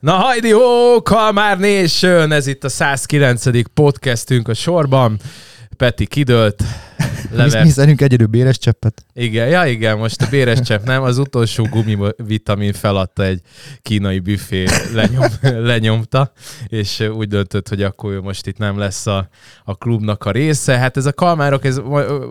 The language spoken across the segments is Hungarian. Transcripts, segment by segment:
Na hajdi hó, Kalmár Nation! Ez itt a 109. podcastünk a sorban. Peti kidőlt, Lever... Mi szerünk egyedül béres cseppet? Igen, ja igen, most a béres csepp nem, az utolsó gumivitamin feladta egy kínai büfé, lenyom, lenyomta, és úgy döntött, hogy akkor ő most itt nem lesz a, a klubnak a része. Hát ez a kalmárok, ez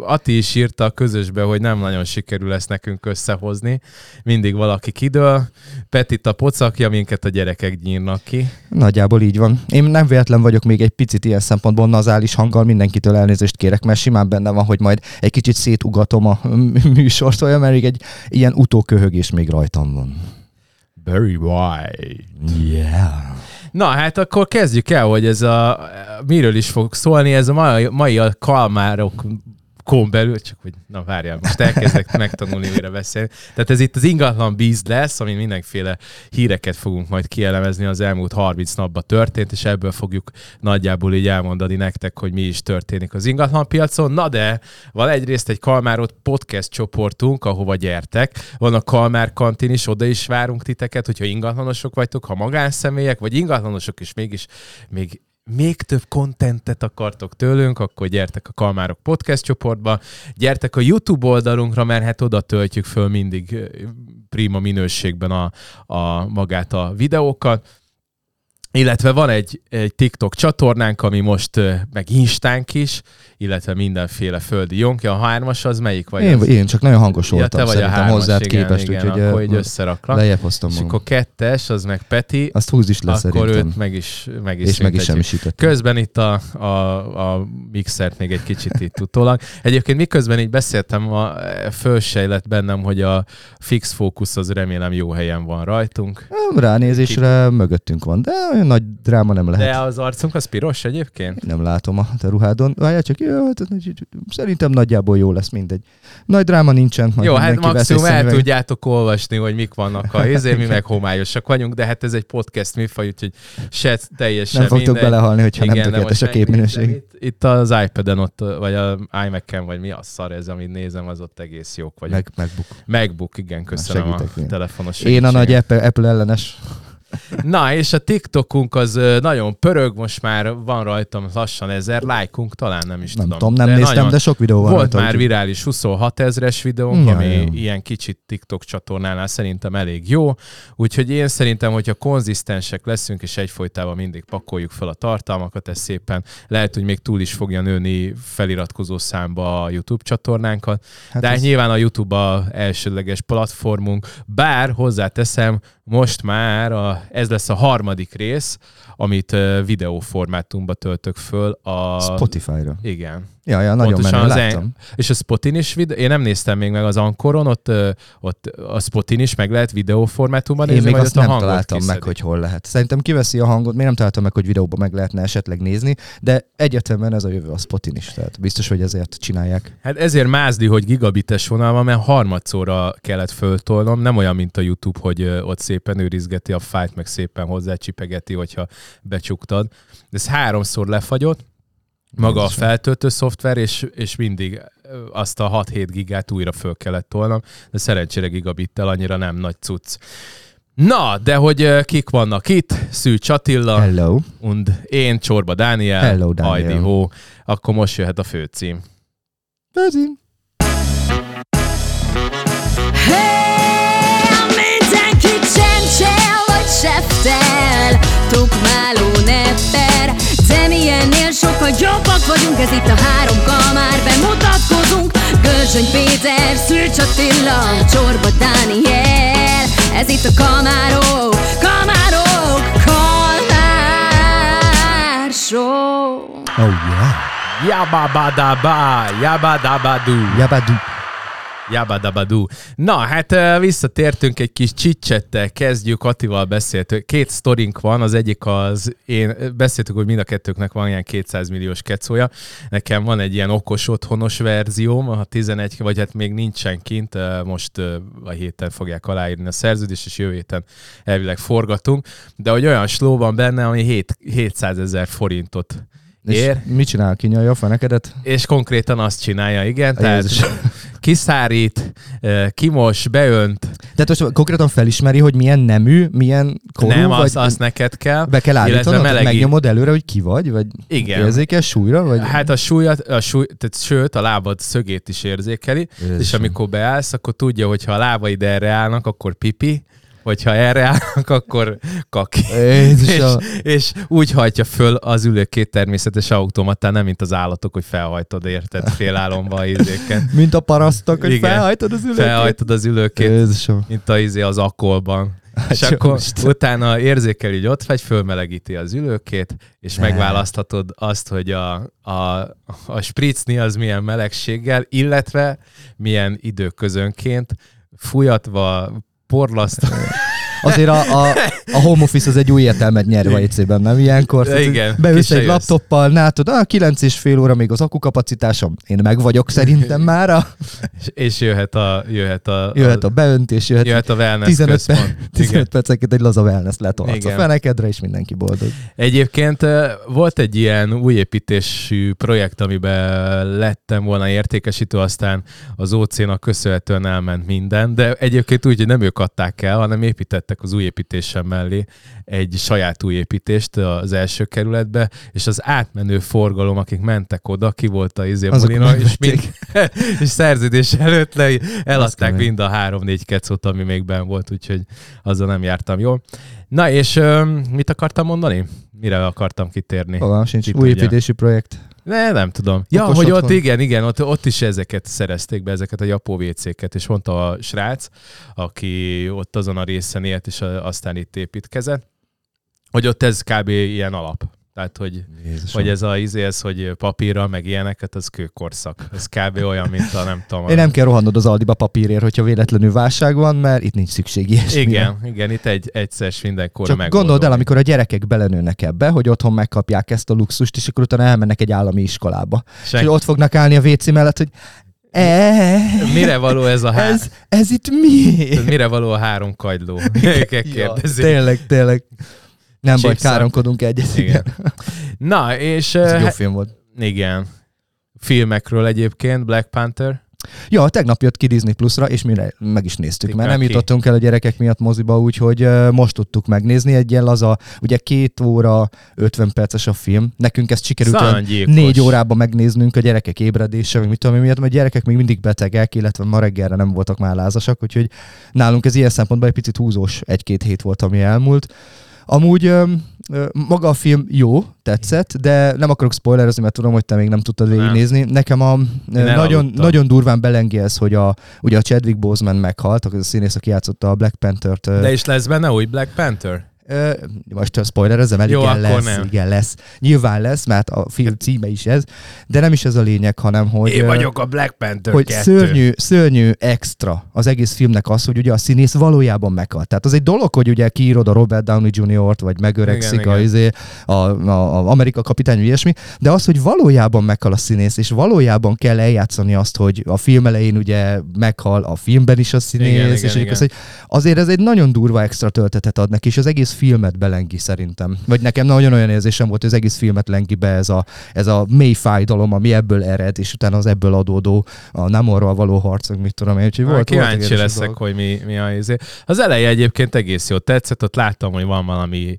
Ati is írta a közösbe, hogy nem nagyon sikerül ezt nekünk összehozni. Mindig valaki kidől. Petit a pocakja, minket a gyerekek nyírnak ki. Nagyjából így van. Én nem véletlen vagyok még egy picit ilyen szempontból nazális hanggal, mindenkitől elnézést kérek, mert simán benne van, hogy majd egy kicsit szétugatom a műsort, olyan, mert egy ilyen utóköhögés még rajtam van. Very white. Yeah. Na hát akkor kezdjük el, hogy ez a, miről is fog szólni, ez a mai, mai a kalmárok kón belül, csak hogy na várjál, most elkezdek megtanulni mire beszélni. Tehát ez itt az ingatlan bíz lesz, amin mindenféle híreket fogunk majd kielemezni az elmúlt 30 napban történt, és ebből fogjuk nagyjából így elmondani nektek, hogy mi is történik az ingatlan piacon. Na de van egyrészt egy Kalmárot podcast csoportunk, ahova gyertek. Van a Kalmár kantin is, oda is várunk titeket, hogyha ingatlanosok vagytok, ha magánszemélyek, vagy ingatlanosok is mégis még még több kontentet akartok tőlünk, akkor gyertek a Kalmárok podcast csoportba, gyertek a YouTube oldalunkra, mert hát oda töltjük föl mindig prima minőségben a, a magát a videókat. Illetve van egy, egy TikTok csatornánk, ami most meg Instánk is, illetve mindenféle földi jonkja. A hármas az melyik vagy? Én, az? én csak nagyon hangos voltam ja, te vagy a hármas, hozzád igen, képest, igen, úgyhogy akkor így összeraklak. Lejjebb hoztam És akkor kettes, az meg Peti. Azt húz is le Akkor szerintem. őt meg is, meg is És meg is semmisítettem. Közben itt a, a, a mixert még egy kicsit itt utólag. Egyébként miközben így beszéltem, a, fölsejlett bennem, hogy a fix fókusz az remélem jó helyen van rajtunk. Ránézésre mögöttünk van, de olyan nagy dráma nem lehet. De az arcunk az piros egyébként? Nem látom a te ruhádon. Várjál csak, hát, szerintem nagyjából jó lesz mindegy. Nagy dráma nincsen. Jó, hát maximum el tudjátok olvasni, hogy mik vannak a izé, mi meg homályosak vagyunk, de hát ez egy podcast műfaj, úgyhogy se teljesen Nem fogtok mindegy. belehalni, hogyha Igen, nem tökéletes a képminőség. Itt, itt, az iPad-en ott, vagy a iMac-en, vagy mi a szar ez, amit nézem, az ott egész jók vagyok. Meg, MacBook. MacBook, igen, köszönöm a telefonos Én a nagy Apple, Apple ellenes Na, és a TikTokunk az nagyon pörög, most már van rajtam lassan ezer lájkunk, talán nem is nem tudom. tudom. Nem de néztem, de sok videó van Volt rajta, már virális 26 ezres videónk, ja, ami ja. ilyen kicsit TikTok csatornánál szerintem elég jó, úgyhogy én szerintem, hogyha konzisztensek leszünk, és egyfolytában mindig pakoljuk fel a tartalmakat, ez szépen lehet, hogy még túl is fogja nőni feliratkozó számba a YouTube csatornánkat, hát de ez... nyilván a YouTube a elsődleges platformunk, bár hozzáteszem, most már a, ez lesz a harmadik rész, amit videóformátumba töltök föl. A... Spotify-ra. Igen. Ja, ja, nagyon menő, az láttam. En... És a Spotin is, videó... én nem néztem még meg az Ankoron, ott, ott a Spotin is meg lehet videóformátumban nézni, Én még azt nem találtam kiszedi. meg, hogy hol lehet. Szerintem kiveszi a hangot, még nem találtam meg, hogy videóban meg lehetne esetleg nézni, de egyetemben ez a jövő a Spotin is, tehát biztos, hogy ezért csinálják. Hát ezért mázdi, hogy gigabites vonal van, mert harmadszorra kellett föltolnom, nem olyan, mint a YouTube, hogy ott szépen őrizgeti a fájt, meg szépen hozzácsipegeti, hogyha becsuktad. Ez háromszor lefagyott, maga a feltöltő szoftver, és, és mindig azt a 6-7 gigát újra föl kellett tolnom, de szerencsére gigabittel annyira nem nagy cucc. Na, de hogy kik vannak itt? Szű Csatilla. Hello. Und én, Csorba Dániel. Hello, Dániel. Heidi Ho. Akkor most jöhet a főcím. Főcím. Jobbak vagyunk, ez itt a három kamár, bemutatkozunk, Gölzsöny Péter, Szűcs Attila, Csorba Dániel, ez itt a kamárok, kamárok, kamár show. Oh yeah. Yabba-ba-da-ba, yabba-da-ba-du. Yabba-du. Jabadabadú. Na, hát visszatértünk egy kis csicsettel, kezdjük, Attival beszélt. Két sztorink van, az egyik az, én beszéltük, hogy mind a kettőknek van ilyen 200 milliós kecója. Nekem van egy ilyen okos otthonos verzióm, a 11, vagy hát még nincsen kint, most a héten fogják aláírni a szerződést, és jövő héten elvileg forgatunk, de hogy olyan sló van benne, ami 7, 700 ezer forintot És Ér. mit csinál? Kinyalja a fenekedet? És konkrétan azt csinálja, igen. Jézus. Tehát kiszárít, eh, kimos, beönt. Tehát most konkrétan felismeri, hogy milyen nemű, milyen korú, nem, vagy azt, azt neked kell. be kell állítanod, melegi- megnyomod előre, hogy ki vagy, vagy Igen. érzékes súlyra, vagy... Hát a súlyat, a súly, tehát sőt, a lábad szögét is érzékeli, Jézusom. és amikor beállsz, akkor tudja, hogy ha a lábaid erre állnak, akkor pipi, hogyha erre állnak, akkor kaki. És, és úgy hajtja föl az ülőkét természetes automatán, nem mint az állatok, hogy felhajtod, érted, félálomba a izéken. Mint a parasztok, hogy Igen. felhajtod az ülőket. Felhajtod az ülőkét, Jézusom. mint a izé az akkolban. És Hát jó akkor Isten. utána érzékeli, hogy ott vagy, fölmelegíti az ülőkét, és Ne. megválaszthatod azt, hogy a, a, a spricni az milyen melegséggel, illetve milyen időközönként fújatva, spoorlast. Eh, Azért a, a, a home office az egy új értelmet nyer a EC-ben, nem ilyenkor? Tehát, Igen, Beülsz egy laptoppal, látod, ah, 9 és fél óra még az akukapacitásom, én meg vagyok szerintem már, a, és, és jöhet a, jöhet a, jöhet a beöntés, jöhet, jöhet a wellness 15, központ. per, 15 percenként egy laza wellness letolhatsz a fenekedre, és mindenki boldog. Egyébként volt egy ilyen új építésű projekt, amiben lettem volna értékesítő, aztán az OC-nak köszönhetően elment minden, de egyébként úgy, hogy nem ők adták el, hanem építettek az új építésem mellé egy saját új építést az első kerületbe, és az átmenő forgalom, akik mentek oda, ki volt a izé bulina, és, mind, és szerződés előtt le, eladták mind a három-négy kecót, ami még benn volt, úgyhogy azzal nem jártam jól. Na és ö, mit akartam mondani? Mire akartam kitérni? Fogalmam sincs. Ki Új építési projekt. Ne, nem tudom. Ja, Okos hogy otthon. ott igen, igen, ott, ott is ezeket szerezték be, ezeket a japó WC-ket, és mondta a srác, aki ott azon a részen élt, és aztán itt építkezett, hogy ott ez kb. ilyen alap. Tehát, hogy, hogy ez a izé, ez, hogy papírra, meg ilyeneket, az kőkorszak. Ez kb. olyan, mint a nem tudom. Én nem kell rohannod az Aldiba papírért, hogyha véletlenül válság van, mert itt nincs szükség ilyesmire. Igen, igen, itt egy, egyszer mindenkor Csak megoldom. gondold el, amikor a gyerekek belenőnek ebbe, hogy otthon megkapják ezt a luxust, és akkor utána elmennek egy állami iskolába. És Senki- hogy ott fognak állni a WC mellett, hogy e, Mire való ez a há... ez, ez itt mi? Tehát Mire való a három kagyló? Őket Ja, kérdezik. tényleg, tényleg. Nem baj, káromkodunk egyet. Igen. Igen. Na, és Ez egy jó uh, film volt. igen. Filmekről egyébként, Black Panther. Ja, tegnap jött ki Disney Plus-ra, és mire meg is néztük, Tik mert nem ki. jutottunk el a gyerekek miatt moziba, úgyhogy uh, most tudtuk megnézni egy ilyen laza, ugye két óra, 50 perces a film. Nekünk ezt sikerült négy órában megnéznünk a gyerekek ébredése, vagy mit tudom én miatt, mert a gyerekek még mindig betegek, illetve ma reggelre nem voltak már lázasak, úgyhogy nálunk ez ilyen szempontból egy picit húzós egy-két hét volt, ami elmúlt. Amúgy öm, maga a film jó, tetszett, de nem akarok spoilerezni, mert tudom, hogy te még nem tudtad Nem. végignézni. Nekem a, nagyon, nagyon durván belengi ez, hogy a, ugye a Chadwick Boseman meghalt, az a színész, aki játszotta a Black Panther-t. De is lesz benne új Black Panther? Most a spoilerezem el, Jó, igen, lesz, nem. igen, lesz. Nyilván lesz, mert a film címe is ez, de nem is ez a lényeg, hanem hogy... Én vagyok a Black Panther hogy 2. szörnyű, szörnyű extra az egész filmnek az, hogy ugye a színész valójában meghalt. Tehát az egy dolog, hogy ugye kiírod a Robert Downey Jr.-t, vagy megöregszik Igen, a, igen. izé, a, a, a, Amerika kapitány, vagy ilyesmi, de az, hogy valójában meghal a színész, és valójában kell eljátszani azt, hogy a film elején ugye meghal a filmben is a színész, Igen, és igen, igen. Az, hogy azért ez egy nagyon durva extra töltetet ad neki, és az egész filmet belengi szerintem. Vagy nekem nagyon olyan érzésem volt, hogy az egész filmet lengi be ez a, ez a mély fájdalom, ami ebből ered, és utána az ebből adódó a Namorral való harcok, mit tudom én. Úgyhogy Volt, volt, Kíváncsi érdekes leszek, dolgok. hogy mi, mi a izé. Az eleje egyébként egész jó tetszett, ott láttam, hogy van valami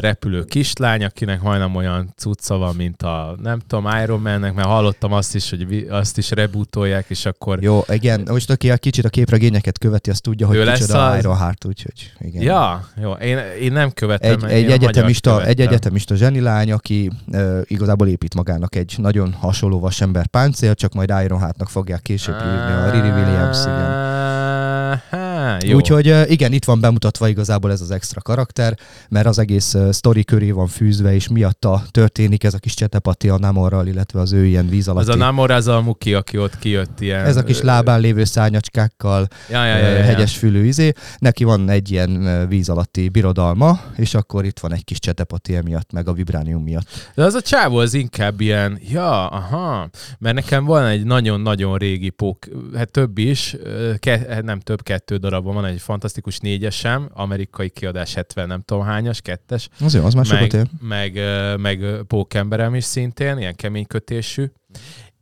repülő kislány, akinek majdnem olyan cucca van, mint a, nem tudom, Iron Man-nek, mert hallottam azt is, hogy azt is rebootolják, és akkor... Jó, igen, most aki a kicsit a képregényeket követi, az tudja, hogy kicsoda az- Ironheart, úgyhogy igen. Ja, jó, én, én nem követem. egy, egy, egyetemista, egy követtem. egyetemista zsenilány, aki uh, igazából épít magának egy nagyon hasonló vasember páncél, csak majd Ironheartnak fogják később hívni a Riri Williams, igen. Jó. Úgyhogy igen, itt van bemutatva igazából ez az extra karakter, mert az egész sztori köré van fűzve, és miatta történik ez a kis csetepati a Namorral, illetve az ő ilyen víz az alatti. a Namor, az a Muki, aki ott kijött ilyen... ez a kis lábán lévő szárnyacskákkal, Ja, ja, ja, ja, hegyes fülű izé. Neki van egy ilyen víz alatti birodalma, és akkor itt van egy kis csetepati emiatt, meg a vibránium miatt. De az a csávó az inkább ilyen, ja, aha, mert nekem van egy nagyon-nagyon régi pók, hát több is, ke, nem több, kettő darab darabban van egy fantasztikus négyesem, amerikai kiadás 70 nem tudom hányas, kettes, Az jó, az már sokat ér. meg, meg, meg pókemberem is szintén, ilyen kemény kötésű.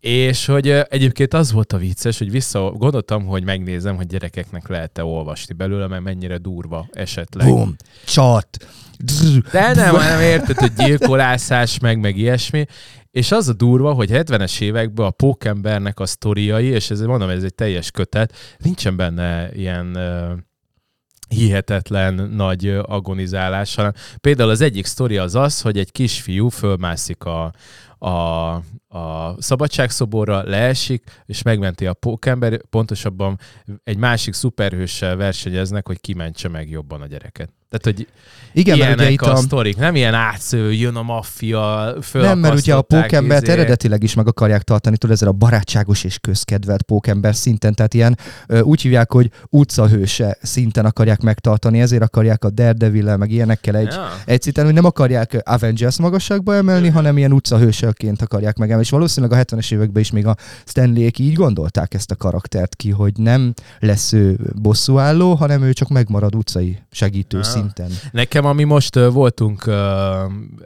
És hogy egyébként az volt a vicces, hogy vissza gondoltam, hogy megnézem, hogy gyerekeknek lehet-e olvasni belőle, mert mennyire durva esetleg. Bum, csat. De nem, nem érted, hogy gyilkolászás, meg, meg ilyesmi. És az a durva, hogy 70-es években a pókembernek a sztoriai, és ez mondom, ez egy teljes kötet, nincsen benne ilyen hihetetlen nagy agonizálás, hanem például az egyik sztori az az, hogy egy kisfiú fölmászik a, a, a szabadságszoborra, leesik, és megmenti a pókember, pontosabban egy másik szuperhőssel versenyeznek, hogy kimentse meg jobban a gyereket. Tehát, hogy Igen, mert ugye ilyenek itt a a... sztorik, nem ilyen átsző, jön a maffia, Nem, mert ugye a pókembert izé. eredetileg is meg akarják tartani, tudod, ezzel a barátságos és közkedvelt pókember szinten, tehát ilyen úgy hívják, hogy utcahőse szinten akarják megtartani, ezért akarják a daredevil meg ilyenekkel egy, Ja. egy szinten, hogy nem akarják Avengers magasságba emelni, hanem ilyen utcahősöként akarják megemelni. És valószínűleg a 70-es években is még a Stanleyek így gondolták ezt a karaktert ki, hogy nem lesz ő bosszúálló, hanem ő csak megmarad utcai segítő Ah. Szinten. Nekem, ami most uh, voltunk uh,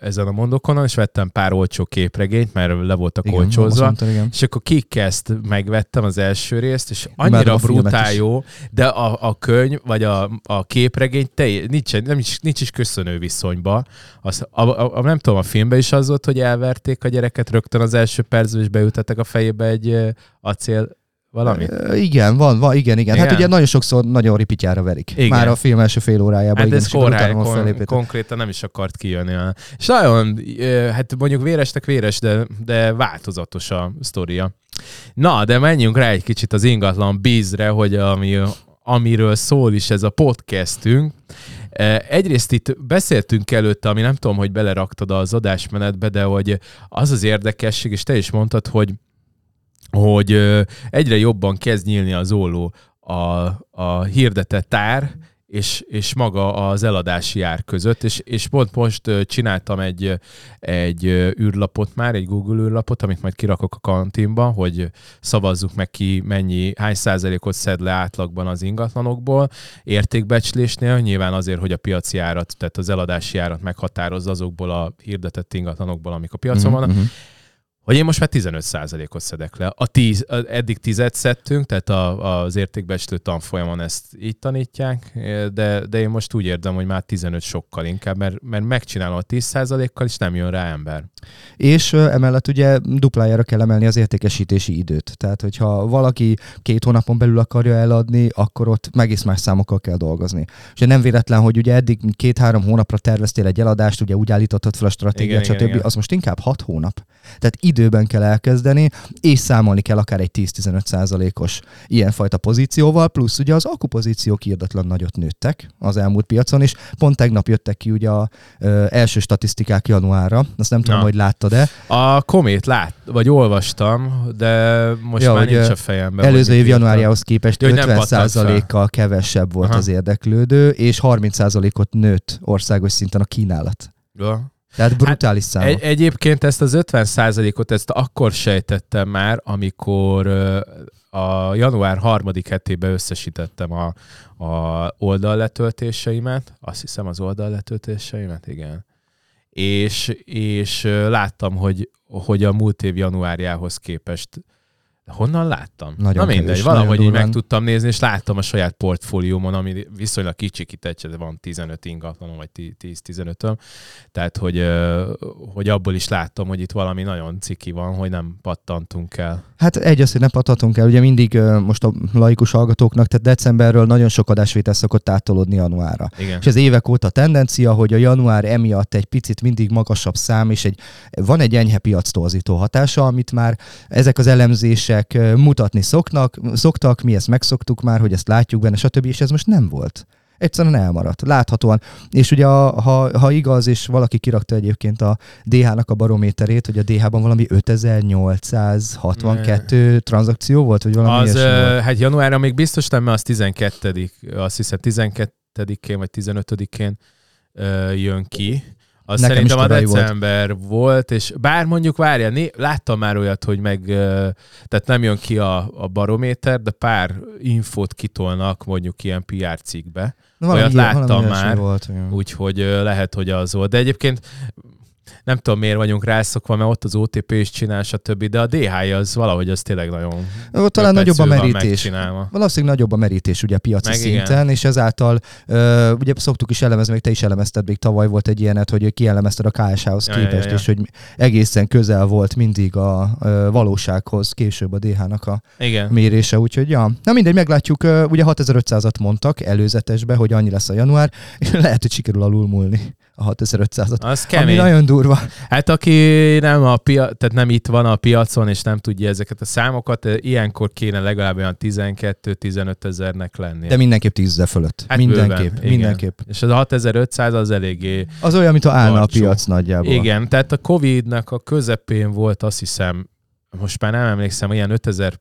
ezen a mondokonon, és vettem pár olcsó képregényt, mert le voltak Igen, azt olcsózva, mondtad, igen. és akkor kikezt megvettem az első részt, és annyira brutál jó, de a, a könyv, vagy a, a képregény te, nincs, nem is, nincs is köszönő viszonyba. Az, a, a, a, nem tudom, a filmben is az volt, hogy elverték a gyereket rögtön az első percben, és beütettek a fejébe egy acél valami. Igen, van, van, igen, igen. Hát Igen? ugye nagyon sokszor nagyon ripityára verik. Igen. Már a film első fél órájában. Hát igen, ez van kon, konkrétan nem is akart kijönni. a- És nagyon, hát mondjuk vérestek véres, de, de változatos a sztoria. Na, de menjünk rá egy kicsit az ingatlan bízre, hogy ami, amiről szól is ez a podcastünk. Egyrészt itt beszéltünk előtte, ami nem tudom, hogy beleraktad az adásmenetbe, de hogy az az érdekesség, és te is mondtad, hogy hogy egyre jobban kezd nyílni az olló a, a hirdetett ár, és, és maga az eladási ár között, és, és pont most csináltam egy, egy űrlapot már, egy Google űrlapot, amit majd kirakok a kantinba, hogy szavazzuk meg ki mennyi, hány százalékot szed le átlagban az ingatlanokból, értékbecslésnél, nyilván azért, hogy a piaci árat, tehát az eladási árat meghatározza azokból a hirdetett ingatlanokból, amik a piacon vannak, Mhm, mhm. Hogy én most már 15%-ot szedek le. A 10, a- eddig 10-et szedtünk, tehát a, az értékbecslő tanfolyamon ezt így tanítják, de, de én most úgy érzem, hogy már 15 sokkal inkább, mert, mert megcsinálom a 10%-kal, és nem jön rá ember. És emellett ugye duplájára kell emelni az értékesítési időt. Tehát, hogyha valaki két hónapon belül akarja eladni, akkor ott egész más számokkal kell dolgozni. És nem véletlen, hogy ugye eddig két-három hónapra terveztél egy eladást, ugye úgy állítottad fel a stratégiát, Igen, igen, stb. igen. Az most inkább hat hónap. Tehát időben kell elkezdeni, és számolni kell akár egy 10-15 százalékos ilyenfajta pozícióval, plusz ugye az akkupozíciók írdatlan nagyot nőttek az elmúlt piacon, és pont tegnap jöttek ki ugye a ö, első statisztikák januárra, azt nem tudom, Na. hogy láttad-e, A komét lát, vagy olvastam, de most Ja, ja, már nincs a fejemben. Előző év januárjához képest Ja, hogy nem pattant 50%-kal kevesebb volt Aha. az érdeklődő, és 30%-ot nőtt országos szinten a kínálat. Ja. Tehát brutális hát, számok. Egy, egyébként ezt az 50%-ot ezt akkor sejtettem már, amikor a január harmadik hetében összesítettem a, a oldalletöltéseimet, azt hiszem az oldalletöltéseimet, igen. És, és láttam, hogy, hogy a múlt év januárjához képest Honnan láttam? Nagyon Na mindegy, kevés, valahogy így meg tudtam nézni, és láttam a saját portfóliómon, ami viszonylag kicsikített, de van 15 ingatlanom, vagy 10-15-öm. Tehát, hogy, hogy abból is láttam, hogy itt valami nagyon ciki van, hogy nem pattantunk el. Hát egy az, hogy ne pathatunk el, ugye mindig most a laikus hallgatóknak, tehát decemberről nagyon sok adásvétel szokott átolódni januárra. Igen. És ez évek óta tendencia, hogy a január emiatt egy picit mindig magasabb szám, és egy, van egy enyhe piactorzító hatása, amit már ezek az elemzések ö, mutatni szoknak, szoktak, mi ezt megszoktuk már, hogy ezt látjuk benne, stb. És ez most nem volt. Egyszerűen elmaradt, láthatóan. És ugye, a, ha, ha igaz, és valaki kirakta egyébként a DH-nak a barométerét, hogy a DH-ban valami 5862 tranzakció volt, vagy valami Az, volt. hát januárra még biztos nem, mert az 12 azt hiszem 12-én vagy 15-én ö, jön ki. Azt Nekem szerintem a december volt. volt, és bár mondjuk várja, né, láttam már olyat, hogy meg, tehát nem jön ki a, a barométer, de pár infót kitolnak mondjuk ilyen PR cikkbe. Na, Olyat ilyen- láttam már. Volt. Úgyhogy lehet, hogy az volt. De egyébként nem tudom, miért vagyunk rászokva, mert ott az OTP is csinál, stb. De a DH az valahogy az tényleg nagyon Ott talán nagyobb a merítés. Valószínűleg nagyobb a merítés ugye a piaci Meg szinten, igen. és ezáltal ö, ugye szoktuk is elemezni, még te is elemezted, még tavaly volt egy ilyenet, hogy kielemezted a KSH-hoz Ja, ja, képest, ja. és hogy egészen közel volt mindig a ö, valósághoz később a DH-nak a Igen. mérése, úgyhogy ja. Na mindegy, meglátjuk, ö, ugye 6500-at mondtak előzetesbe, hogy annyi lesz a január, és lehet, hogy sikerül alulmúlni a 6500-at. Az Ami kemény. nagyon durva. Hát aki nem, a pia- tehát nem itt van a piacon, és nem tudja ezeket a számokat, eh, ilyenkor kéne legalább olyan 12-15 ezernek lennie. De mindenképp 10 ezer fölött. Hát mindenképp, bőven, igen. mindenképp. És az a 6500 az eléggé... Az olyan, mint ha állna a piac nagyjából. Igen, tehát a Covid-nak a közepén volt azt hiszem, most már nem emlékszem, ilyen 5000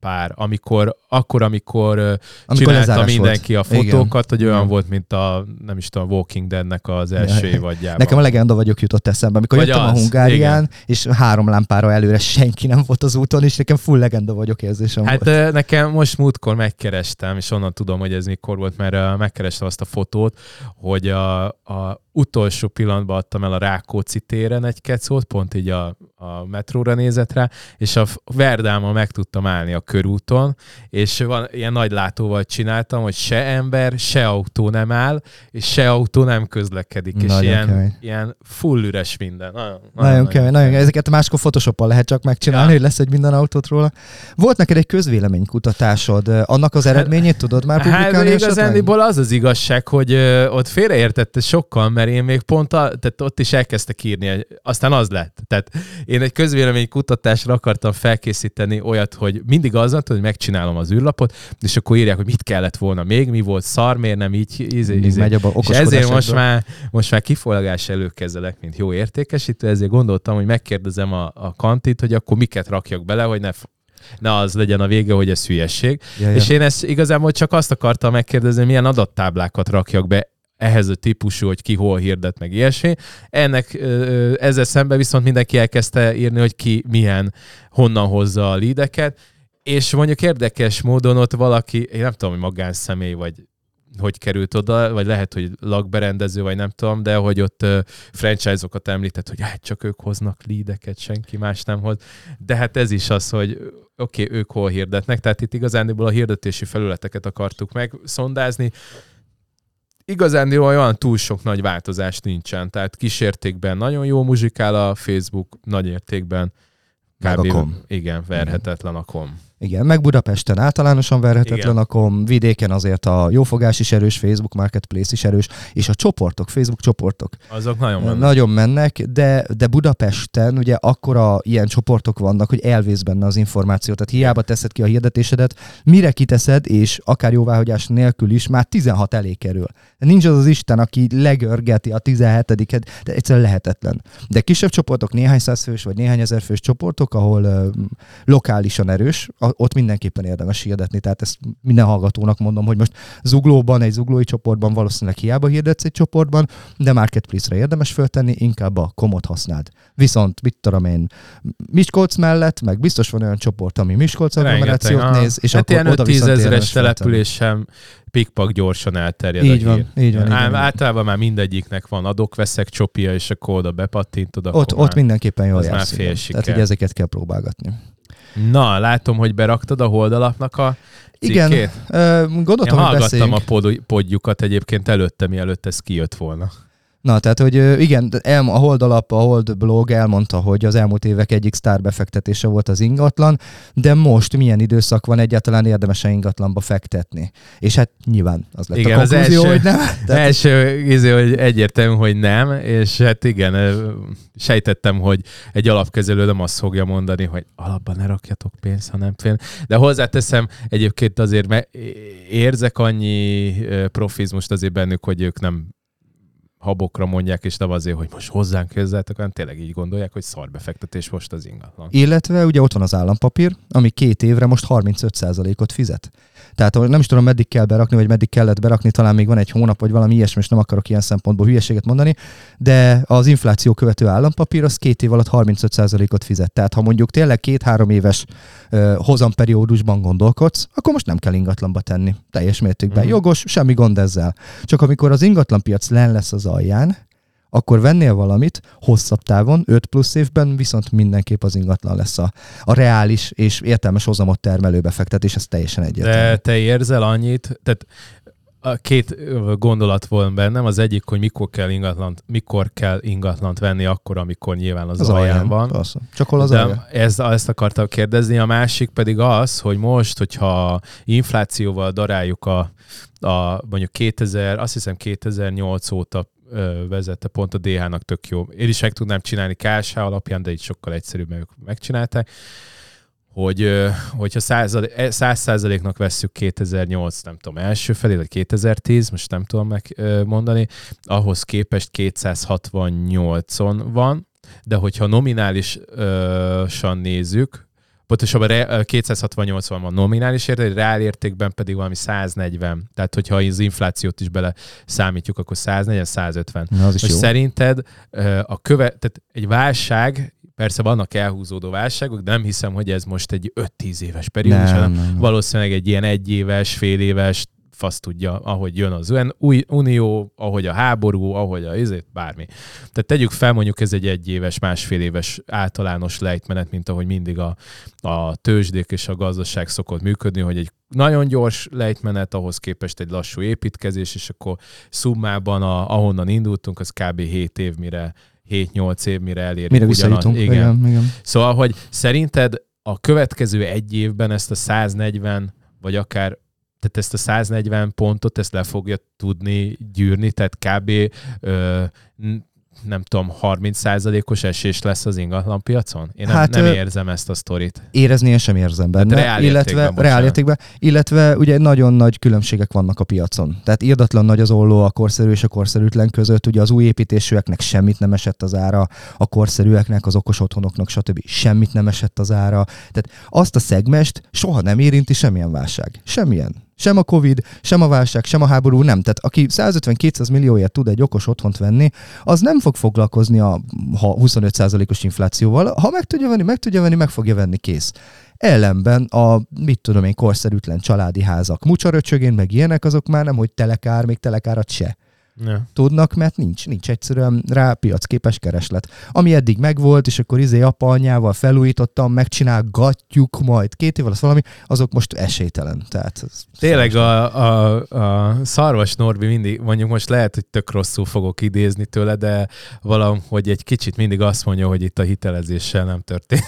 pár, amikor, akkor, amikor, amikor csinálta mindenki volt. a fotókat, hogy olyan Igen. volt, mint a, nem is tudom, Walking Deadnek az első Ja. évadjában. Nekem a legenda vagyok jutott eszembe, amikor Vagy jöttem a az, Hungárián, és három lámpára előre senki nem volt az úton, és nekem full legenda vagyok érzésem Hát volt. nekem most múltkor megkerestem, és onnan tudom, hogy ez mikor volt, mert megkerestem azt a fotót, hogy a, a utolsó pillanatban adtam el a Rákóczi téren egy kecót, pont így a, a metróra nézett rá, és a Verdámmal meg tudtam állni a körúton, és van, ilyen nagy látóval csináltam, hogy se ember, se autó nem áll, és se autó nem közlekedik, és Nagyon ilyen, kemény. ilyen full üres minden. Nagyon, Nagyon kemény, nagyon kemény. Ezeket máskor Photoshoppal lehet csak megcsinálni, Ja. hogy lesz egy minden autót róla. Volt neked egy közvéleménykutatásod, annak az eredményét tudod már Hát publikálni esetleg? igazándiból az az igazság, hogy ö, ott félreértette sokkal, mert én még pont, a, tehát ott is elkezdtek írni, aztán az lett. Tehát én egy közvéleménykutatásra akartam felkészíteni olyat, hogy mindig az van, hogy megcsinálom az űrlapot, és akkor írják, hogy mit kellett volna még, mi volt szar, miért nem így, Mindig izé. megy abba És ezért most már, most már kifolgás előkezelek, mint jó értékesítő, ezért gondoltam, hogy megkérdezem a, a kantit, hogy akkor miket rakjak bele, hogy ne, ne az legyen a vége, hogy ez hülyesség. Ja, ja. És én ezt igazából csak azt akartam megkérdezni, milyen adattáblákat rakjak be ehhez a típusú, hogy ki hol hirdet, meg ilyesmi. Ennek ezzel szemben viszont mindenki elkezdte írni, hogy ki milyen, honnan hozza a lídeket, és mondjuk érdekes módon ott valaki, én nem tudom, hogy magánszemély, vagy hogy került oda, vagy lehet, hogy lakberendező, vagy nem tudom, de hogy ott ö, franchise-okat említett, hogy hát csak ők hoznak lídeket, senki más nem hoz. De hát ez is az, hogy oké, okay, ők hol hirdetnek, tehát itt igazándiból a hirdetési felületeket akartuk megszondázni. Igazán olyan túl sok nagy változás nincsen, tehát kisértékben nagyon jó muzsikál a Facebook, nagy értékben kom. Igen, verhetetlen a kom. Igen, meg Budapesten általánosan verhetetlen Igen. a kom, vidéken azért a jófogás is erős, Facebook Marketplace is erős, és a csoportok, Facebook csoportok Azok nagyon mennek. Nagyon mennek, de, de Budapesten ugye akkora ilyen csoportok vannak, hogy elvész benne az információ. Tehát hiába teszed ki a hirdetésedet, mire kiteszed, és akár jóváhagyás nélkül is, már 16 elé kerül. Nincs az az Isten, aki legörgeti a 17-et, de egyszerűen lehetetlen. De kisebb csoportok, néhány száz fős vagy néhány ezer fős csoportok, ahol uh, lokálisan erős, a- ott mindenképpen érdemes hirdetni. Tehát ezt minden hallgatónak mondom, hogy most zuglóban, egy zuglói csoportban valószínűleg hiába hirdetsz egy csoportban, de Marketplace-re érdemes föltenni, inkább a komot használd. Viszont, mit tudom én, Miskolc mellett, meg biztos van olyan csoport, ami Miskolc agglomerációt néz, és hát akkor oda 5-10 viszont ezeres érdemes föltenni. település sem pikpak gyorsan elterjed Így van, hír. így van, így Ám van. Általában már mindegyiknek van adok-veszek csopia, és akkor oda bepattintod, akkor Ott, ott mindenképpen jól az már jársz. fél siker. Tehát, hogy ezeket kell próbálgatni. Na, látom, hogy beraktad a holdalapnak a Igen, cikkét. Én gondoltam, hogy hallgattam beszéljünk. a pod- podjukat egyébként előtte, mielőtt ez kijött volna. Na, tehát, hogy igen, el, a Hold alap, a Hold blog elmondta, hogy az elmúlt évek egyik sztárbefektetése volt az ingatlan, de most milyen időszak van egyáltalán érdemes ingatlanba fektetni. És hát nyilván az lett Igen, a az konklúzió, első- hogy nem. De első izé, hogy egyértelmű, hogy nem, és hát igen, sejtettem, hogy egy alapkezelő nem azt fogja mondani, hogy alapban ne rakjatok pénzt, hanem fél. De hozzáteszem, egyébként azért me- érzek annyi profizmust azért bennük, hogy ők nem habokra mondják, és nem azért, hogy most hozzánk közzeltek, hanem tényleg így gondolják, hogy szarbefektetés most az ingatlan. Illetve ugye ott van az állampapír, ami két évre most 35%-ot fizet. Tehát nem is tudom, meddig kell berakni, vagy meddig kellett berakni, talán még van egy hónap, vagy valami ilyesmi, és nem akarok ilyen szempontból hülyeséget mondani, de az infláció követő állampapír az két év alatt 35%-ot fizet. Tehát ha mondjuk tényleg két-három éves uh, hozamperiódusban gondolkodsz, akkor most nem kell ingatlanba tenni. Teljes mértékben. Mm. Jogos, semmi gond ezzel. Csak amikor az ingatlanpiac len lesz az alján, akkor vennél valamit hosszabb távon, 5 plusz évben, viszont mindenképp az ingatlan lesz a, a reális és értelmes hozamot termelő befektetés, ez teljesen egyértelmű. De te érzel annyit, tehát a két gondolat volt bennem, az egyik, hogy mikor kell ingatlant, mikor kell ingatlant venni akkor, amikor nyilván az, az alján, alján van. Persze. Csak hol az De ez, ezt akartam kérdezni, a másik pedig az, hogy most, hogyha inflációval daráljuk a, a mondjuk 2000, azt hiszem 2008 óta vezette, pont a DH-nak tök jó. Én is meg tudnám csinálni KSH alapján, de így sokkal egyszerűbb, meg megcsinálták hogy hogyha e, száz százaléknak vesszük 2008, nem tudom, első felé, vagy 2010, most nem tudom megmondani, ahhoz képest 268-on van, de hogyha nominálisan nézzük, pontosabban 268 van nominális érték, reál értékben pedig valami 140. Tehát, hogyha az inflációt is bele számítjuk, akkor 140, 150. Na, az is Most jó. szerinted a köve, tehát egy válság Persze vannak elhúzódó válságok, de nem hiszem, hogy ez most egy 5-10 éves periódus, hanem nem, nem. valószínűleg egy ilyen egyéves, fél éves, fasz tudja, ahogy jön az új unió, ahogy a háború, ahogy a izét, bármi. Tehát tegyük fel, mondjuk ez egy egyéves, másfél éves általános lejtmenet, mint ahogy mindig a, a tőzsdék és a gazdaság szokott működni, hogy egy nagyon gyors lejtmenet, ahhoz képest egy lassú építkezés, és akkor szummában, a, ahonnan indultunk, az kb. 7 év, mire 7-8 év, mire elérjük. Mire visszajutunk. Igen. igen. igen. Szóval, hogy szerinted a következő egy évben ezt a 140, vagy akár tehát ezt a 140 pontot, ezt le fogja tudni gyűrni, tehát kb. Ö, nem tudom, 30%-os esés lesz az ingatlan piacon? Én nem, hát, nem érzem ezt a sztorit. Érezni én sem érzem benne. Hát reál illetve, reál illetve ugye nagyon nagy különbségek vannak a piacon. Tehát írdatlan nagy az olló a korszerű és a korszerűtlen között. Ugye az új építésűeknek semmit nem esett az ára, a korszerűeknek, az okos otthonoknak, stb. semmit nem esett az ára. Tehát azt a szegmest soha nem érinti semmilyen válság. Semmilyen. Sem a Covid, sem a válság, sem a háború nem. Tehát aki 150-200 millióért tud egy okos otthont venni, az nem fog foglalkozni a 25%-os inflációval. Ha meg tudja venni, meg tudja venni, meg fogja venni, kész. Ellenben a, mit tudom én, korszerűtlen családi házak, mucsaröcsögén, meg ilyenek, azok már nem, hogy telekár, még telekárat se ja. tudnak, mert nincs, nincs egyszerűen rá piacképes kereslet. Ami eddig megvolt, és akkor izé apa anyával felújítottam, megcsinálgatjuk majd két évvel, az valami, azok most esélytelen. Tehát Tényleg a, a, a szarvas Norbi mindig, mondjuk most lehet, hogy tök rosszul fogok idézni tőle, de valahogy egy kicsit mindig azt mondja, hogy itt a hitelezéssel nem történt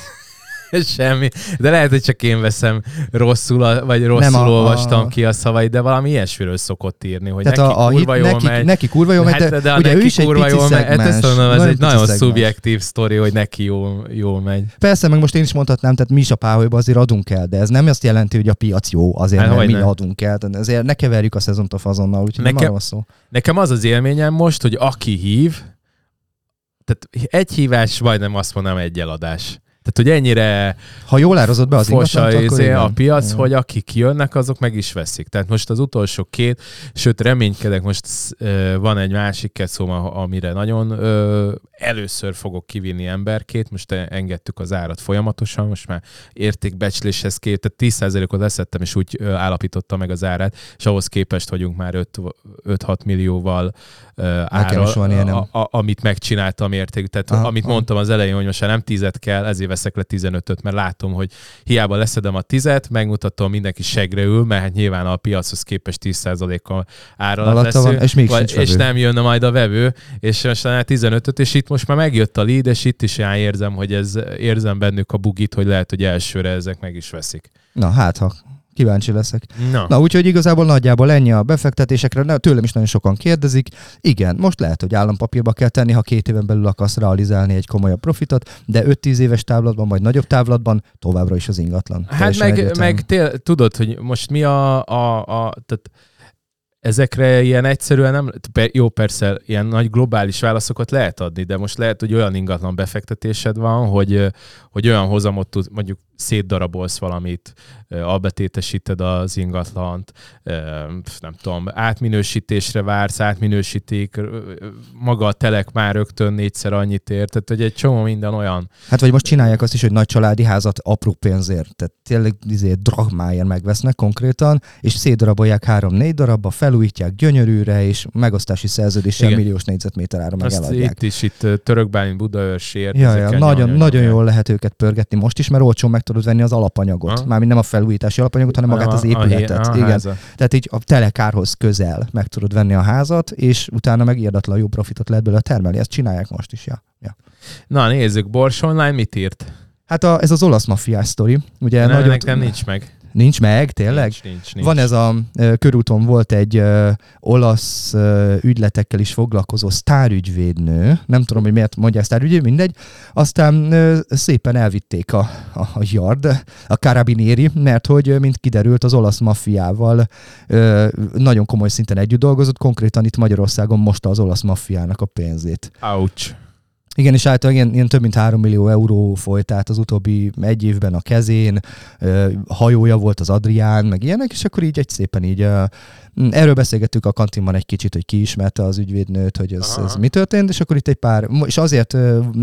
semmi. De lehet, hogy csak én veszem rosszul, vagy rosszul nem a, olvastam a... ki a szavait, de valami ilyesmiről szokott írni, hogy Tehát neki a, a kurva jól neki, megy. Neki kurva jól megy, hát, de, de ugye ő is egy kurva jól megy. Hát ezt mondom, ez egy nagyon szubjektív sztori, hogy neki jól, jól megy. Persze, meg most én is mondhatnám, tehát mi is a páholyba azért adunk el, de ez nem azt jelenti, hogy a piac jó, azért hát, mert mi ne. adunk el. Ezért ne keverjük a szezont a fazonnal, úgyhogy nekem, nem szó. Nekem az az élményem most, hogy aki hív, tehát egy hívás, majdnem azt mondom, egy eladás. Tehát, hogy ennyire ha jól árazott be az akkor izé a piac, igen. hogy akik jönnek, azok meg is veszik. Tehát most az utolsó két, sőt reménykedek, most van egy másik keszóm, amire nagyon először fogok kivinni emberkét, most engedtük az árat folyamatosan, most már értékbecsléshez két, tehát 10%-ot leszettem, és úgy állapította meg az árát, és ahhoz képest vagyunk már 5-6 millióval árral, a, a, amit megcsináltam érték. Tehát aha, amit mondtam az elején, hogy most már nem tízet kell, ezért veszek le 15-öt, mert látom, hogy hiába leszedem a tizet, megmutatom, mindenki segre ül, mert hát nyilván a piachoz képest 10%-kal ára lesz. Van, és, még vagy, és nem jönne majd a vevő, és most 15-öt, és itt most már megjött a lead, és itt is érzem, hogy ez, érzem bennük a bugit, hogy lehet, hogy elsőre ezek meg is veszik. Na hát, ha Kíváncsi leszek. Na, Na úgyhogy igazából nagyjából ennyi a befektetésekre. Tőlem is nagyon sokan kérdezik. Igen, most lehet, hogy állampapírba kell tenni, ha két éven belül akarsz realizálni egy komolyabb profitot, de 5-10 éves távlatban, vagy nagyobb távlatban továbbra is az ingatlan. Hát meg, meg tél, tudod, hogy most mi a, a, a tehát ezekre ilyen egyszerűen nem, jó persze, ilyen nagy globális válaszokat lehet adni, de most lehet, hogy olyan ingatlan befektetésed van, hogy, hogy olyan hozamot tud, mondjuk szétdarabolsz valamit, albetétesíted az ingatlant, nem tudom, átminősítésre vársz, átminősítik, maga a telek már rögtön négyszer annyit ér, tehát hogy egy csomó minden olyan. Hát vagy most csinálják azt is, hogy nagy családi házat apró pénzért, tehát tényleg izé, dragmáért megvesznek konkrétan, és szétdarabolják három-négy darabba, felújítják gyönyörűre, és megosztási szerződéssel Igen. milliós négyzetméterára meg Azt eladják. itt is, itt Törökbálint, Budaörsért. Ja, ja, nagyon, nagyon jól lehet őket pörgetni most is, mert olcsón meg tudod venni az alapanyagot. Aha. Mármint nem a felújítási alapanyagot, hanem magát a- az a hé- épületet. a Igen. Tehát így a telekárhoz közel meg tudod venni a házat, és utána meg írdatlan jó profitot lehet belőle termelni. Ezt csinálják most is, ja. ja. Na nézzük, Bors Online mit írt? Hát a, ez az olasz maffiás sztori. Ugye Ne, nagyon, nekem nincs meg. Nincs meg, tényleg? Nincs, nincs, nincs. Van ez a körúton volt egy ö, olasz ö, ügyletekkel is foglalkozó sztárügyvédnő, nem tudom, hogy miért mondják sztárügyvéd, mindegy. Aztán ö, szépen elvitték a, a, a yard, a carabinieri, mert hogy mint kiderült az olasz maffiával ö, nagyon komoly szinten együtt dolgozott, konkrétan itt Magyarországon mosta az olasz maffiának a pénzét. Ouch. Igen, és általában ilyen, ilyen több mint 3 millió euró folyt át az utóbbi egy évben a kezén, hajója volt az Adrián, meg ilyenek, és akkor így egy szépen így erről beszélgettük a kantinban egy kicsit, hogy ki ismerte az ügyvédnőt, hogy ez, Aha. ez mi történt, és akkor itt egy pár, és azért